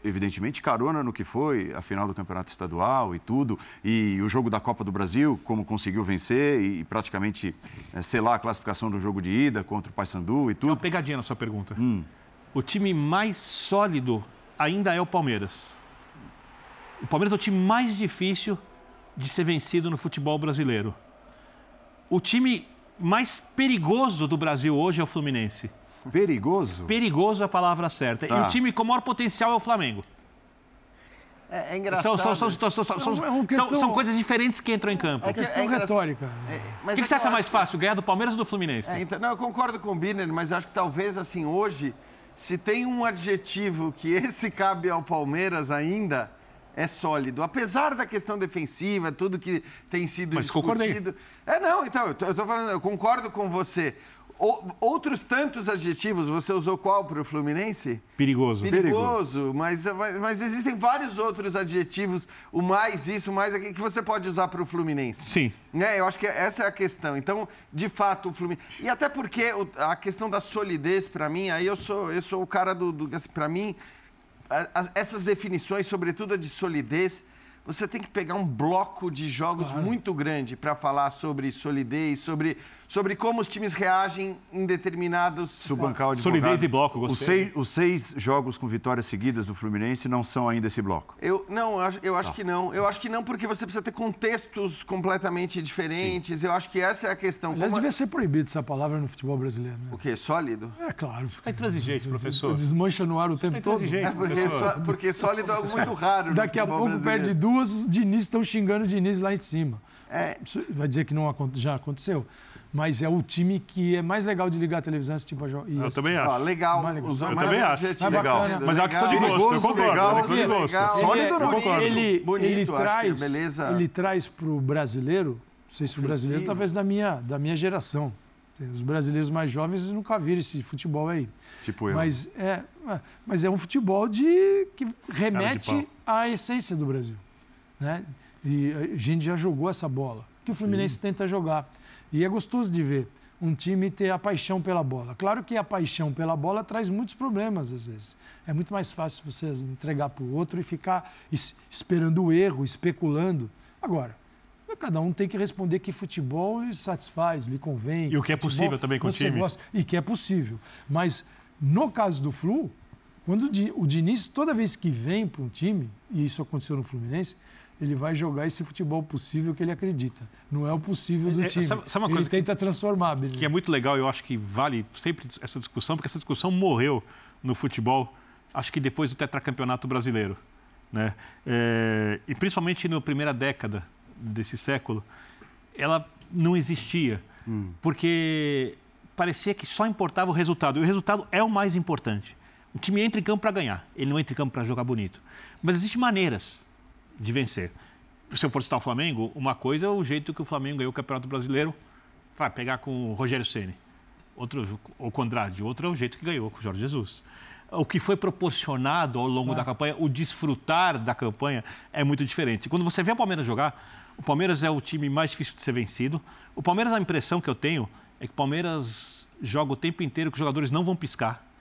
evidentemente, carona no que foi a final do Campeonato Estadual e tudo, e o jogo da Copa do Brasil, como conseguiu vencer e, praticamente é, selar a classificação do jogo de ida contra o Paysandu e Tem uma tudo. pegadinha na sua pergunta. Hum. O time mais sólido ainda é o Palmeiras. O Palmeiras é o time mais difícil de ser vencido no futebol brasileiro. O time mais perigoso do Brasil hoje é o Fluminense. Perigoso. Perigoso é a palavra certa. E Tá. o time com maior potencial é o Flamengo. É, é São, engraçado. são, são, são, são, são- É uma são- questão- são coisas diferentes que entram em campo. É O que- Questão engraçado. retórica. É, que, mas que é você acha mais acho- fácil, ganhar do Palmeiras ou do Fluminense? É, então, não, eu concordo com o Birner, mas acho que talvez, assim, hoje, se tem um adjetivo que esse cabe ao Palmeiras ainda, é sólido. Apesar da questão defensiva, tudo que tem sido Mas concordei. discutido. É, não, então, eu tô, eu tô falando, eu concordo com você. Outros tantos adjetivos, você usou qual para o Fluminense? Perigoso. Perigoso, mas, mas, existem vários outros adjetivos, o mais isso, o mais aquilo, que você pode usar para o Fluminense. Sim. É, eu acho que essa é a questão. Então, de fato, o Fluminense. E até porque a questão da solidez, para mim, aí eu sou, eu sou o cara do. do assim, para mim, essas definições, sobretudo a de solidez, você tem que pegar um bloco de jogos muito grande para falar sobre solidez, sobre, sobre como os times reagem em determinados. Subancar advogado. Solidez e bloco, Os gostei. seis, os seis jogos com vitórias seguidas do Fluminense não são ainda esse bloco. Eu não, eu acho, eu acho que não. Eu acho que não, porque você precisa ter contextos completamente diferentes. Eu acho que essa é a questão. Aliás, Como- devia ser proibido essa palavra no futebol brasileiro. Né? O quê? Sólido? É claro. Tá intransigente, professor. Desmancha no ar o tempo Tá todo. É porque, professor. só- porque sólido é algo muito raro. no Daqui a pouco brasileiro. perde duas, os Diniz estão xingando o Diniz lá em cima. É. Isso vai dizer que não já aconteceu. Mas é o time que é mais legal de ligar a televisão esse tipo de jogo. Eu também acho. legal. Mais legal. Usou Eu mais também um acho. adjetivo. Legal. Legal. Mas é uma questão de gosto, eu concordo. legal, é uma questão de legal. gosto. Ele- Sólido não? bonito, Ele, ele bonito, acho que traz, beleza. ele traz para o brasileiro, não sei se o brasileiro talvez da minha, da minha geração. Os brasileiros mais jovens nunca viram esse futebol aí. Tipo eu. Mas é, mas é um futebol de que remete à essência do Brasil. Né? E a gente já jogou essa bola, que o Fluminense tenta jogar. E é gostoso de ver um time ter a paixão pela bola. Claro que a paixão pela bola traz muitos problemas às vezes. É muito mais fácil você entregar para o outro e ficar es- esperando o erro, especulando. Agora, cada um tem que responder que futebol lhe satisfaz, lhe convém. E o que é possível também com o time. gosta e que é possível. Mas no caso do Flu, quando o Diniz, toda vez que vem para um time, e isso aconteceu no Fluminense, ele vai jogar esse futebol possível que ele acredita. Não é o possível do É, time. sabe- sabe uma ele coisa que- tenta transformar. Que é muito legal, eu acho que vale sempre essa discussão, porque essa discussão morreu no futebol, acho que depois do tetracampeonato brasileiro. Né? É, e principalmente na primeira década desse século, ela não existia, porque parecia que só importava o resultado, e o resultado é o mais importante. O time entra em campo para ganhar, ele não entra em campo para jogar bonito. Mas existem maneiras de vencer. Se eu for citar o Flamengo, uma coisa é o jeito que o Flamengo ganhou o Campeonato Brasileiro, vai pegar com o Rogério Ceni, outro o Andrade, outro é o jeito que ganhou com o Jorge Jesus. O que foi proporcionado ao longo da campanha, o desfrutar da campanha é muito diferente. Quando você vê o Palmeiras jogar, o Palmeiras é o time mais difícil de ser vencido. O Palmeiras, a impressão que eu tenho é que o Palmeiras joga o tempo inteiro que os jogadores não vão piscar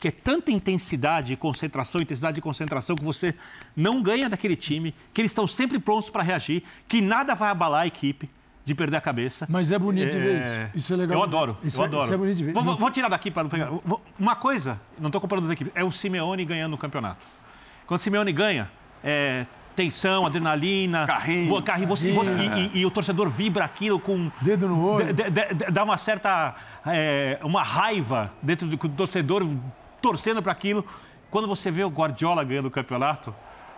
que é tanta intensidade e concentração, intensidade e concentração que você não ganha daquele time, que eles estão sempre prontos para reagir, que nada vai abalar a equipe de perder a cabeça. Mas é bonito de ver isso. Isso é legal. Eu adoro, Isso eu é, adoro. Isso é bonito de ver. Vou, vou- vou tirar daqui para não pegar. Vou- Uma coisa, não estou comparando as equipes, é o Simeone ganhando o campeonato. Quando o Simeone ganha, é, tensão, adrenalina. Carrinho. carrinho você, você, e, e, e, o torcedor vibra aquilo com. Dedo no olho. dá uma certa. É, uma raiva dentro do, do torcedor torcendo para aquilo. Quando você vê o Guardiola ganhando o campeonato,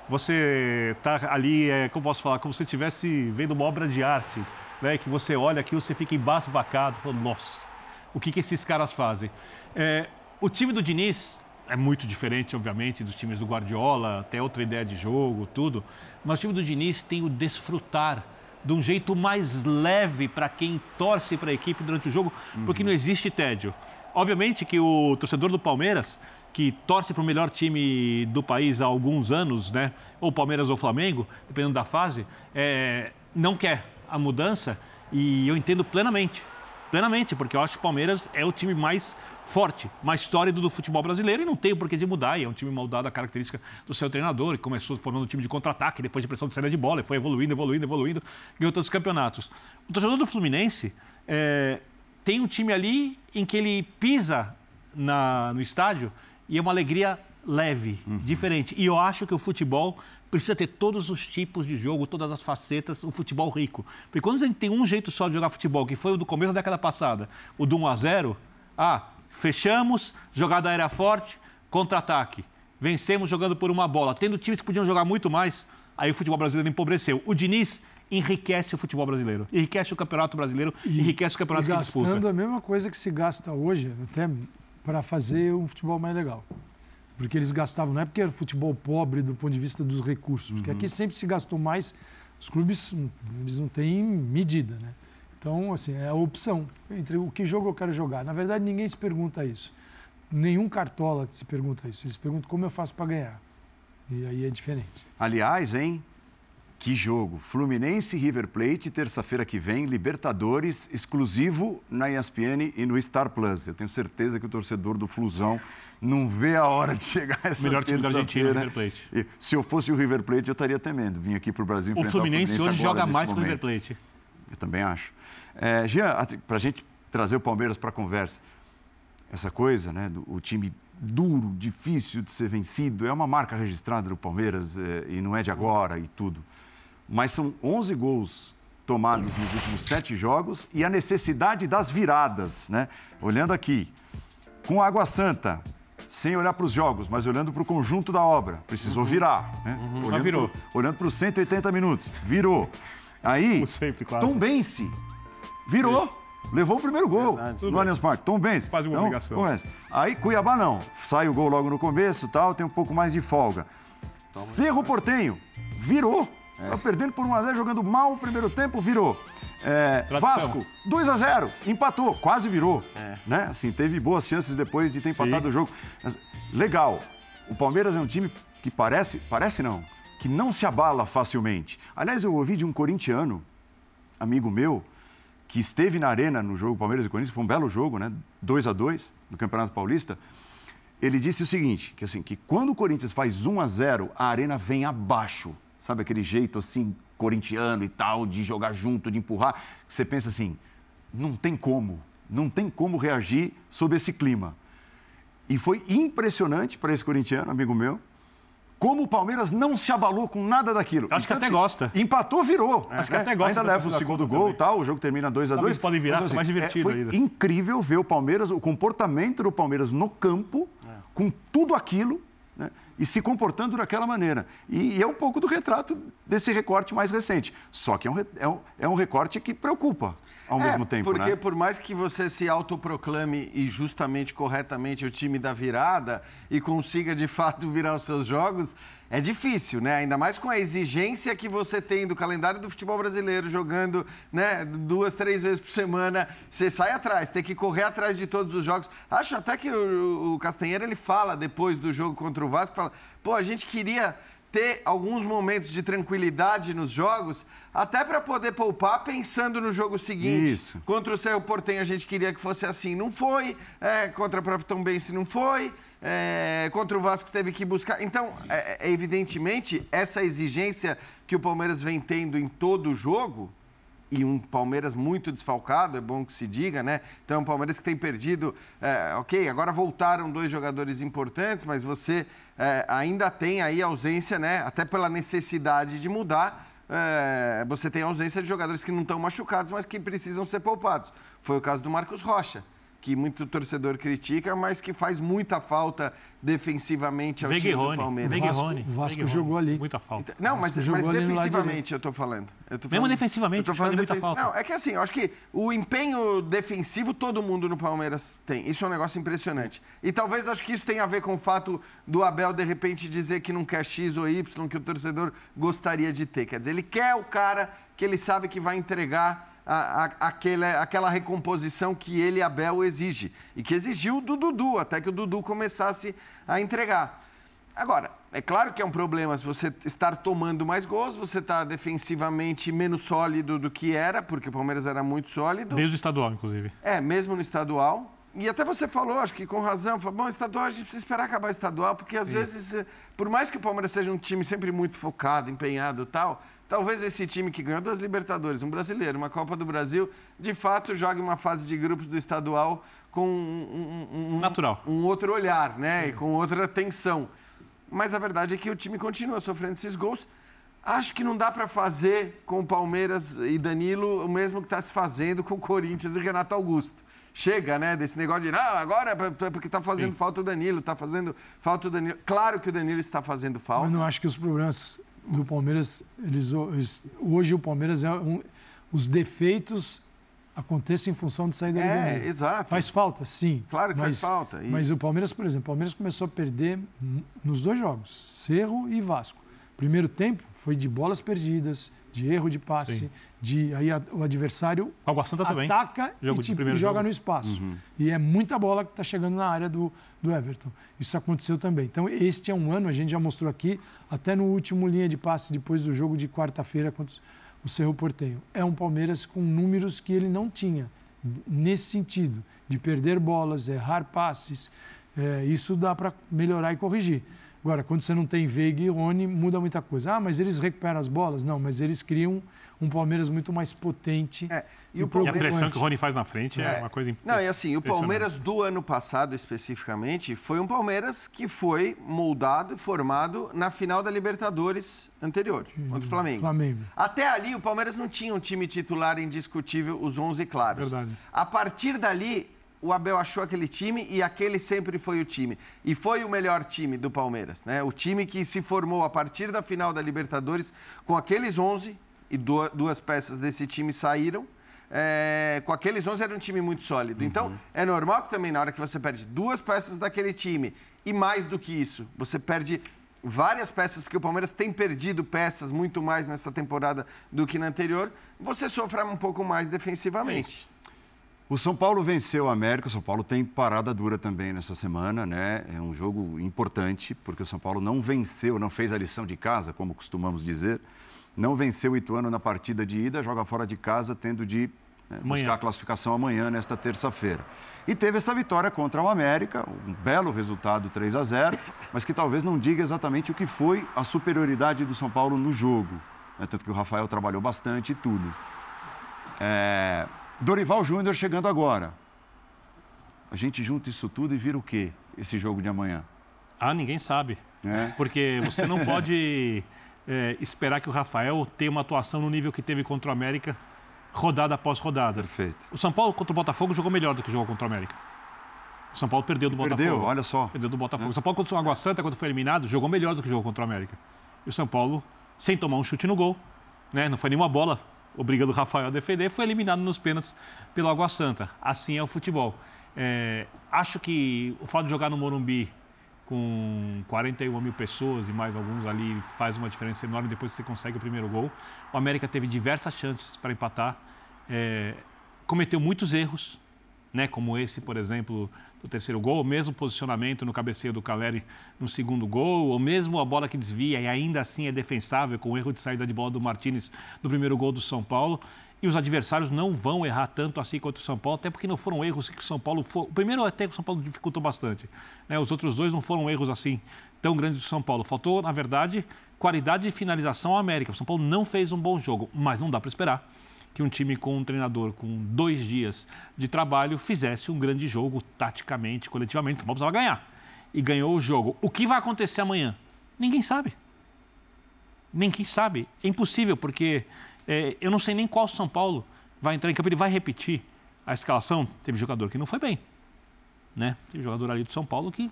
você está ali, é, como posso falar, como se estivesse vendo uma obra de arte, né? Que você olha aquilo, você fica embasbacado, falando, nossa, o que, que esses caras fazem? É, o time do Diniz é muito diferente, obviamente, dos times do Guardiola, tem outra ideia de jogo, tudo. Mas o time do Diniz tem o desfrutar de um jeito mais leve para quem torce para a equipe durante o jogo, uhum. porque não existe tédio. Obviamente que o torcedor do Palmeiras, que torce para o melhor time do país há alguns anos, né? ou Palmeiras ou Flamengo, dependendo da fase, é, não quer a mudança e eu entendo plenamente. Plenamente, porque eu acho que o Palmeiras é o time mais forte, mais sólido do futebol brasileiro e não tem o porquê de mudar. E é um time moldado à característica do seu treinador, que começou formando um time de contra-ataque, depois de pressão de saída de bola, e foi evoluindo, evoluindo, evoluindo, ganhou todos os campeonatos. O torcedor do Fluminense é, tem um time ali em que ele pisa na, no estádio e é uma alegria leve, uhum. diferente. E eu acho que o futebol precisa ter todos os tipos de jogo, todas as facetas, um futebol rico. Porque quando a gente tem um jeito só de jogar futebol, que foi o do começo da década passada, o do 1 a 0, ah, fechamos, jogada aérea forte, contra-ataque. Vencemos jogando por uma bola. Tendo times que podiam jogar muito mais, aí o futebol brasileiro empobreceu. O Diniz enriquece o futebol brasileiro, enriquece o campeonato brasileiro, e, enriquece o campeonato que disputa. gastando a mesma coisa que se gasta hoje, até para fazer um futebol mais legal. Porque eles gastavam, não é porque era futebol pobre do ponto de vista dos recursos, porque uhum. aqui sempre se gastou mais, os clubes eles não têm medida, né? Então, assim, é a opção entre o que jogo eu quero jogar. Na verdade, ninguém se pergunta isso. Nenhum cartola se pergunta isso. Eles perguntam como eu faço para ganhar. E aí é diferente. Aliás, hein? Que jogo! Fluminense River Plate, terça-feira que vem, Libertadores, exclusivo na ESPN e no Star Plus. Eu tenho certeza que o torcedor do Flusão não vê a hora de chegar essa Melhor time da Argentina, River Plate. E, se eu fosse o River Plate, eu estaria temendo. Vim aqui para o Brasil enfrentar o Fluminense, o Fluminense hoje joga mais que o River Plate. Eu também acho. É, Jean, para a gente trazer o Palmeiras para a conversa, essa coisa, né, do, o time duro, difícil de ser vencido, é uma marca registrada do Palmeiras é, e não é de agora e tudo. Mas são 11 gols tomados nos últimos sete jogos e a necessidade das viradas, né? Olhando aqui, com Água Santa, sem olhar para os jogos, mas olhando para o conjunto da obra, precisou virar, né? Uhum, olhando virou. Pro, olhando para os 180 minutos, virou. Aí, sempre, claro. Tom Bense Virou. Levou o primeiro gol Verdade. no Allianz Parque. Tom Benz. Quase uma então, obrigação. Começa. Aí Cuiabá não. Sai o gol logo no começo tal, tem um pouco mais de folga. Toma Cerro Portenho. Virou. É. Tá perdendo por 1x0, jogando mal o primeiro tempo, virou. É, Vasco, 2x0, empatou, quase virou. É. Né? Assim, teve boas chances depois de ter empatado Sim. o jogo. Legal. O Palmeiras é um time que parece, parece não, que não se abala facilmente. Aliás, eu ouvi de um corintiano, amigo meu, que esteve na arena no jogo Palmeiras e Corinthians, foi um belo jogo, né? 2 a 2 no Campeonato Paulista. Ele disse o seguinte, que assim, que quando o Corinthians faz 1 a 0, a arena vem abaixo. Sabe aquele jeito assim corintiano e tal de jogar junto, de empurrar, você pensa assim, não tem como, não tem como reagir sob esse clima. E foi impressionante para esse corintiano, amigo meu, como o Palmeiras não se abalou com nada daquilo. Acho que até gosta. Empatou, virou. Acho que até gosta. Ainda leva o segundo gol e tal, o jogo termina 2 a 2 podem virar, Mas, assim, mais divertido é, foi ainda. incrível ver o Palmeiras, o comportamento do Palmeiras no campo, é. com tudo aquilo, e se comportando daquela maneira. E, e, é um pouco do retrato desse recorte mais recente. Só que é um, é um, é um recorte que preocupa ao é, mesmo tempo. Porque né? por mais que você se autoproclame e justamente, corretamente, o time da virada e consiga de fato virar os seus jogos, é difícil, né? Ainda mais com a exigência que você tem do calendário do futebol brasileiro, jogando né, duas, três vezes por semana. Você sai atrás, tem que correr atrás de todos os jogos. Acho até que o, o Castanheira ele fala depois do jogo contra o Vasco, fala, pô, a gente queria ter alguns momentos de tranquilidade nos jogos, até para poder poupar pensando no jogo seguinte. Isso. Contra o Cerro Portenho a gente queria que fosse assim, não foi. É, contra o próprio Tom Bense não foi é, contra o Vasco teve que buscar. Então, é, é, evidentemente, essa exigência que o Palmeiras vem tendo em todo o jogo e um Palmeiras muito desfalcado, é bom que se diga, né? Então, um Palmeiras que tem perdido, é, ok, agora voltaram dois jogadores importantes, mas você é, ainda tem aí ausência, né? Até pela necessidade de mudar, é, você tem ausência de jogadores que não estão machucados, mas que precisam ser poupados. Foi o caso do Marcos Rocha que muito torcedor critica, mas que faz muita falta defensivamente ao time do Palmeiras. O Vasco, o Vasco jogou ali. Muita falta. Não, mas, mas defensivamente eu estou falando. Eu tô falando. Mesmo defensivamente, eu tô falando muita falta. Não, é que assim, eu acho que o empenho defensivo todo mundo no Palmeiras tem. Isso é um negócio impressionante. E talvez acho que isso tenha a ver com o fato do Abel de repente dizer que não quer X ou Y que o torcedor gostaria de ter. Quer dizer, ele quer o cara que ele sabe que vai entregar a, a, aquela, aquela recomposição que ele, Abel, exige. E que exigiu do Dudu, até que o Dudu começasse a entregar. Agora, é claro que é um problema se você estar tomando mais gols, você está defensivamente menos sólido do que era, porque o Palmeiras era muito sólido. Desde o estadual, inclusive. É, mesmo no estadual. E até você falou, acho que com razão, falou, bom, estadual a gente precisa esperar acabar o estadual, porque às Isso. vezes, eh, por mais que o Palmeiras seja um time sempre muito focado, empenhado e tal, Talvez esse time que ganhou duas Libertadores, um brasileiro, uma Copa do Brasil, de fato jogue uma fase de grupos do estadual com um, um, um Natural. um outro olhar, né? E com outra tensão. Mas a verdade é que o time continua sofrendo esses gols. Acho que não dá para fazer com o Palmeiras e Danilo o mesmo que está se fazendo com o Corinthians e Renato Augusto. Chega, né, desse negócio de, não, agora é porque está fazendo Sim. falta o Danilo, está fazendo falta o Danilo. Claro que o Danilo está fazendo falta. Mas não acho que os problemas do Palmeiras, eles, hoje o Palmeiras é um, os defeitos acontecem em função de saída é, do exato. Faz falta, sim. Claro que mas, faz falta. E... Mas o Palmeiras, por exemplo, o Palmeiras começou a perder nos dois jogos, Cerro e Vasco. Primeiro tempo foi de bolas perdidas, de erro de passe, sim. De aí a, o adversário ataca e, tipo, e joga jogo. no espaço. Uhum. E é muita bola que está chegando na área do, do Everton. Isso aconteceu também. Então, este é um ano, a gente já mostrou aqui, até no último linha de passe, depois do jogo de quarta-feira contra o Cerro Portenho. É um Palmeiras com números que ele não tinha, nesse sentido, de perder bolas, errar passes. É, isso dá para melhorar e corrigir. Agora, quando você não tem Veiga e Rony, muda muita coisa. Ah, mas eles recuperam as bolas? Não, mas eles criam um Palmeiras muito mais potente. É, e, o Palmeiras... e a pressão que o Rony faz na frente é, é uma coisa Não, e assim, o Palmeiras do ano passado, especificamente, foi um Palmeiras que foi moldado e formado na final da Libertadores anterior, contra o Flamengo. Flamengo. Até ali, o Palmeiras não tinha um time titular indiscutível, os 11 claros. Verdade. A partir dali, o Abel achou aquele time e aquele sempre foi o time. E foi o melhor time do Palmeiras, né? O time que se formou a partir da final da Libertadores com aqueles 11 e duas peças desse time saíram. É, com aqueles 11 era um time muito sólido. Então, uhum. é normal que também na hora que você perde duas peças daquele time e mais do que isso, você perde várias peças, porque o Palmeiras tem perdido peças muito mais nessa temporada do que na anterior, você sofre um pouco mais defensivamente. O São Paulo venceu o América, o São Paulo tem parada dura também nessa semana, né? É um jogo importante, porque o São Paulo não venceu, não fez a lição de casa, como costumamos dizer. Não venceu o Ituano na partida de ida, joga fora de casa, tendo de né, buscar a classificação amanhã, nesta terça-feira. E teve essa vitória contra o América, um belo resultado 3 a 0, mas que talvez não diga exatamente o que foi a superioridade do São Paulo no jogo. Né? Tanto que o Rafael trabalhou bastante e tudo. É... Dorival Júnior chegando agora. A gente junta isso tudo e vira o quê, esse jogo de amanhã? Ah, ninguém sabe. É. Porque você não pode é, esperar que o Rafael tenha uma atuação no nível que teve contra o América, rodada após rodada. Perfeito. O São Paulo contra o Botafogo jogou melhor do que jogou contra o América. O São Paulo perdeu do Botafogo. Perdeu, olha só. Perdeu do Botafogo. É. O São Paulo contra o Água Santa, quando foi eliminado, jogou melhor do que jogou contra o América. E o São Paulo, sem tomar um chute no gol, né? não foi nenhuma bola obrigando o Rafael a defender, foi eliminado nos pênaltis pelo Água Santa. Assim é o futebol. É, acho que o fato de jogar no Morumbi com 41 mil pessoas e mais alguns ali faz uma diferença enorme depois que você consegue o primeiro gol. O América teve diversas chances para empatar, é, cometeu muitos erros, né, como esse, por exemplo, do terceiro gol, o mesmo posicionamento no cabeceio do Caleri no segundo gol, ou mesmo a bola que desvia e ainda assim é defensável com o erro de saída de bola do Martinez no primeiro gol do São Paulo. E os adversários não vão errar tanto assim quanto o São Paulo, até porque não foram erros que o São Paulo. O primeiro até que o São Paulo dificultou bastante. Né? Os outros dois não foram erros assim tão grandes do São Paulo. Faltou, na verdade, qualidade de finalização ao América. O São Paulo não fez um bom jogo, mas não dá para esperar que um time com um treinador com dois dias de trabalho fizesse um grande jogo, taticamente, coletivamente. São Paulo precisava ganhar. E ganhou o jogo. O que vai acontecer amanhã? Ninguém sabe. Ninguém sabe. É impossível, porque é, eu não sei nem qual São Paulo vai entrar em campo. Ele vai repetir a escalação. Teve jogador que não foi bem. Né? Teve jogador ali do São Paulo que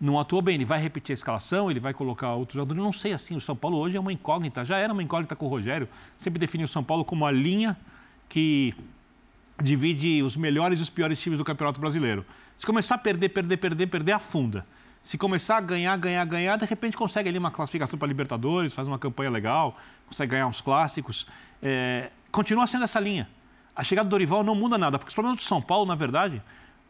não atuou bem. Ele vai repetir a escalação, ele vai colocar outro jogador. Eu não sei assim. O São Paulo hoje é uma incógnita. Já era uma incógnita com o Rogério. Sempre definiu o São Paulo como a linha que divide os melhores e os piores times do Campeonato Brasileiro. Se começar a perder, perder, perder, perder, afunda. Se começar a ganhar, ganhar, ganhar, de repente consegue ali uma classificação para Libertadores, faz uma campanha legal, consegue ganhar uns clássicos. É, continua sendo essa linha. A chegada do Dorival não muda nada, porque os problemas do São Paulo, na verdade,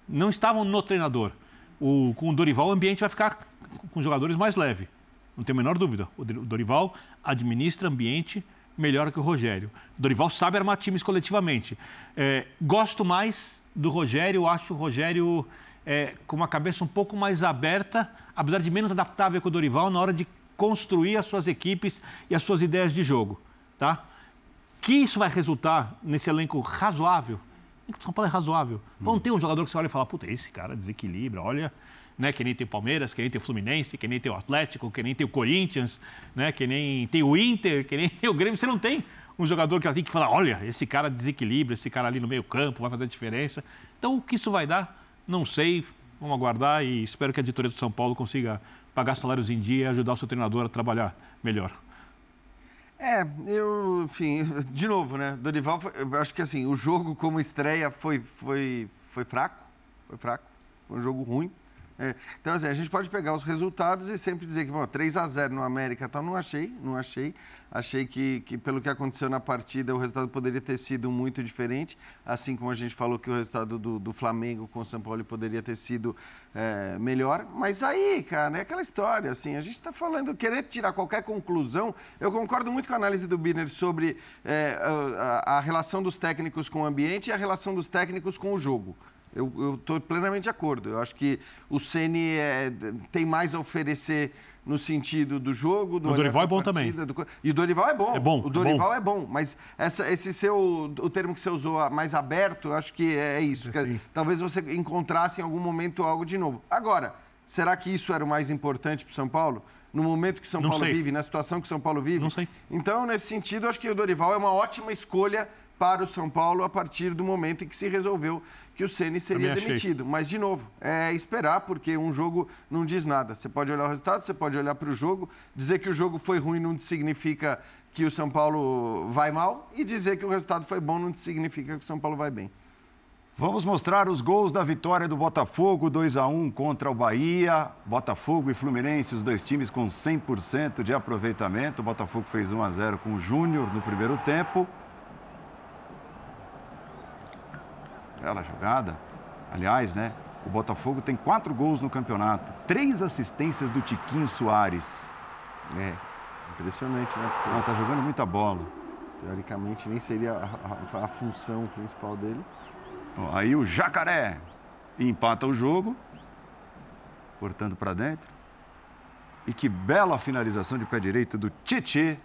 não estavam no treinador o, com o Dorival o ambiente vai ficar com jogadores mais leve. Não tem a menor dúvida. O Dorival administra ambiente melhor que o Rogério. O Dorival sabe armar times coletivamente. É, gosto mais do Rogério, acho o Rogério é, com uma cabeça um pouco mais aberta, apesar de menos adaptável que o Dorival na hora de construir as suas equipes e as suas ideias de jogo. Tá? Que isso vai resultar nesse elenco razoável o São Paulo é razoável. Não tem um jogador que você olha e fala, puta, esse cara desequilibra, olha, né, que nem tem o Palmeiras, que nem tem o Fluminense, que nem tem o Atlético, que nem tem o Corinthians, né, que nem tem o Inter, que nem tem o Grêmio. Você não tem um jogador que tem que falar, olha, esse cara desequilibra, esse cara ali no meio campo vai fazer a diferença. Então, o que isso vai dar, não sei. Vamos aguardar e espero que a diretoria do São Paulo consiga pagar salários em dia e ajudar o seu treinador a trabalhar melhor. É, eu, enfim, de novo, né? Dorival, eu acho que assim, o jogo como estreia foi, foi, foi fraco, foi fraco, foi um jogo ruim. É, então, assim, a gente pode pegar os resultados e sempre dizer que, bom, 3 a 0 no América, tal, não achei, não achei. Achei que, que, pelo que aconteceu na partida, o resultado poderia ter sido muito diferente, assim como a gente falou que o resultado do, do Flamengo com o São Paulo poderia ter sido é, melhor. Mas aí, cara, é aquela história, assim, a gente está falando, querer tirar qualquer conclusão. Eu concordo muito com a análise do Birner sobre é, a, a relação dos técnicos com o ambiente e a relação dos técnicos com o jogo. Eu estou plenamente de acordo. Eu acho que o Ceni é, tem mais a oferecer no sentido do jogo, do o Dorival é bom também. Do... E o Dorival é bom. É bom. O Dorival é bom. é bom. Mas essa, esse seu, o termo que você usou, mais aberto, eu acho que é isso. Que, talvez você encontrasse em algum momento algo de novo. Agora, será que isso era o mais importante para o São Paulo? No momento que o São Não Paulo sei. vive, na situação que o São Paulo vive? Não sei. Então, nesse sentido, eu acho que o Dorival é uma ótima escolha para o São Paulo a partir do momento em que se resolveu que o Ceni seria demitido. Mas, de novo, é esperar, porque um jogo não diz nada. Você pode olhar o resultado, você pode olhar para o jogo. Dizer que o jogo foi ruim não significa que o São Paulo vai mal. E dizer que o resultado foi bom não significa que o São Paulo vai bem. Vamos mostrar os gols da vitória do Botafogo, 2 a 1 contra o Bahia. Botafogo e Fluminense, os dois times com 100% de aproveitamento. O Botafogo fez 1 a 0 com o Júnior no primeiro tempo. Bela jogada. Aliás, né? O Botafogo tem quatro gols no campeonato, três assistências do Tiquinho Soares. É, impressionante, né? Porque... Não, tá jogando muita bola. Teoricamente nem seria a, a, a função principal dele. Aí o Jacaré empata o jogo, cortando para dentro. E que bela finalização de pé direito do Tietê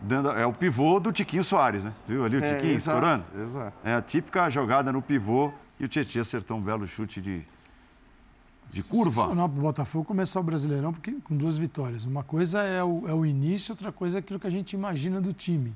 dando, é o pivô do Tiquinho Soares, né? Viu ali o é, Tiquinho exato, escorando? Exato. É a típica jogada no pivô e o Tietchan acertou um belo chute de, de curva. para o Botafogo começar o Brasileirão porque, com duas vitórias. Uma coisa é o, é o início, outra coisa é aquilo que a gente imagina do time.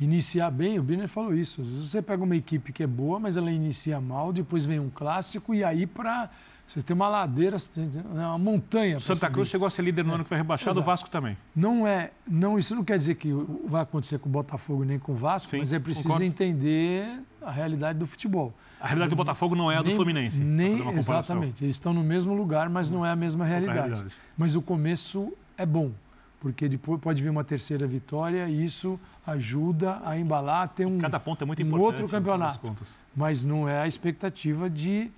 Iniciar bem, o Biner falou isso. Às vezes você pega uma equipe que é boa, mas ela inicia mal, depois vem um clássico e aí para você tem uma ladeira, você tem né, uma montanha. Santa Cruz chegou a ser líder no é. ano que foi rebaixado, Exato. o Vasco também. Não é, não, isso não quer dizer que vai acontecer com o Botafogo nem com o Vasco, Sim, mas é preciso concordo. entender a realidade do futebol. A realidade do Botafogo não é a do Fluminense. Nem, exatamente. Eles estão no mesmo lugar, mas não é a mesma realidade. realidade. Mas o começo é bom, porque depois pode vir uma terceira vitória e isso ajuda a embalar, ter um, Cada ponto é muito um outro campeonato. Mas não é a expectativa de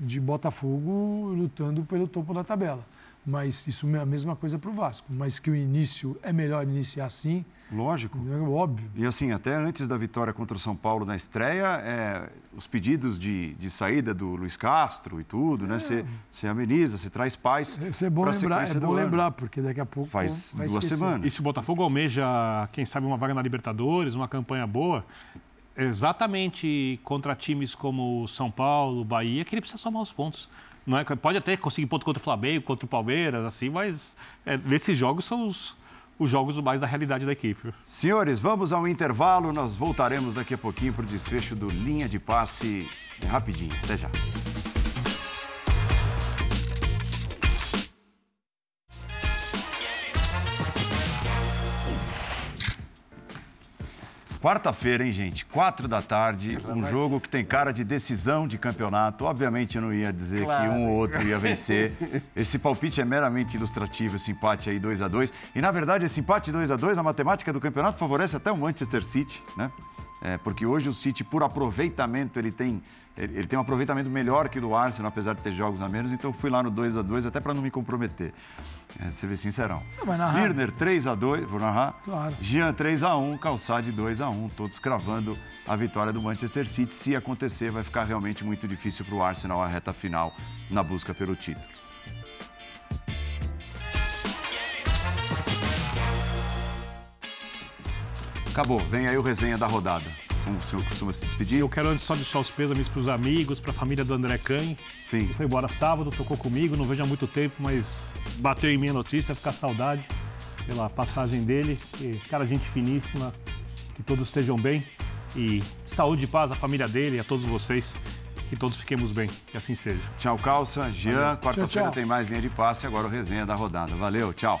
de Botafogo lutando pelo topo da tabela. Mas isso é a mesma coisa para o Vasco. Mas que o início é melhor iniciar assim. Lógico. É óbvio. E assim, até antes da vitória contra o São Paulo na estreia, é, os pedidos de, de saída do Luiz Castro e tudo, né? Você é. ameniza, você traz paz. Isso é bom lembrar, é bom lembrar, porque daqui a pouco. Faz duas esquecer. semanas. E se o Botafogo almeja, quem sabe, uma vaga na Libertadores, uma campanha boa, exatamente contra times como São Paulo, Bahia, que ele precisa somar os pontos. Não é, pode até conseguir ponto contra o Flamengo, contra o Palmeiras, assim, mas é, esses jogos são os, os jogos mais da realidade da equipe. Senhores, vamos ao intervalo. Nós voltaremos daqui a pouquinho para o desfecho do linha de passe rapidinho. Até já. Quarta-feira, hein, gente? Quatro da tarde, um jogo que tem cara de decisão de campeonato. Obviamente, eu não ia dizer claro. que um ou outro ia vencer. Esse palpite é meramente ilustrativo, esse empate aí 2 a 2 E, na verdade, esse empate 2 a 2 na matemática do campeonato favorece até o Manchester City, né? É, porque hoje o City, por aproveitamento, ele tem ele, tem um aproveitamento melhor que o do Arsenal, apesar de ter jogos a menos, então fui lá no 2 a 2 até para não me comprometer. É, você vê sincerão. Birner 3 a 2 vou narrar. Claro. Jean 3 a 1 Calçade 2 a 1 todos cravando a vitória do Manchester City. Se acontecer, vai ficar realmente muito difícil para o Arsenal a reta final na busca pelo título. Acabou, vem aí o resenha da rodada como o senhor costuma se despedir. Eu quero antes só deixar os pêsames para os amigos, para a família do André Canho. Sim. foi embora sábado, tocou comigo, não vejo há muito tempo, mas bateu em minha notícia, ficar saudade pela passagem dele. E, cara, gente finíssima, que todos estejam bem. E saúde e paz à família dele e a todos vocês. Que todos fiquemos bem, que assim seja. Tchau, Calça. Jean, quarta-feira tem mais linha de passe. Agora o resenha da rodada. Valeu, tchau.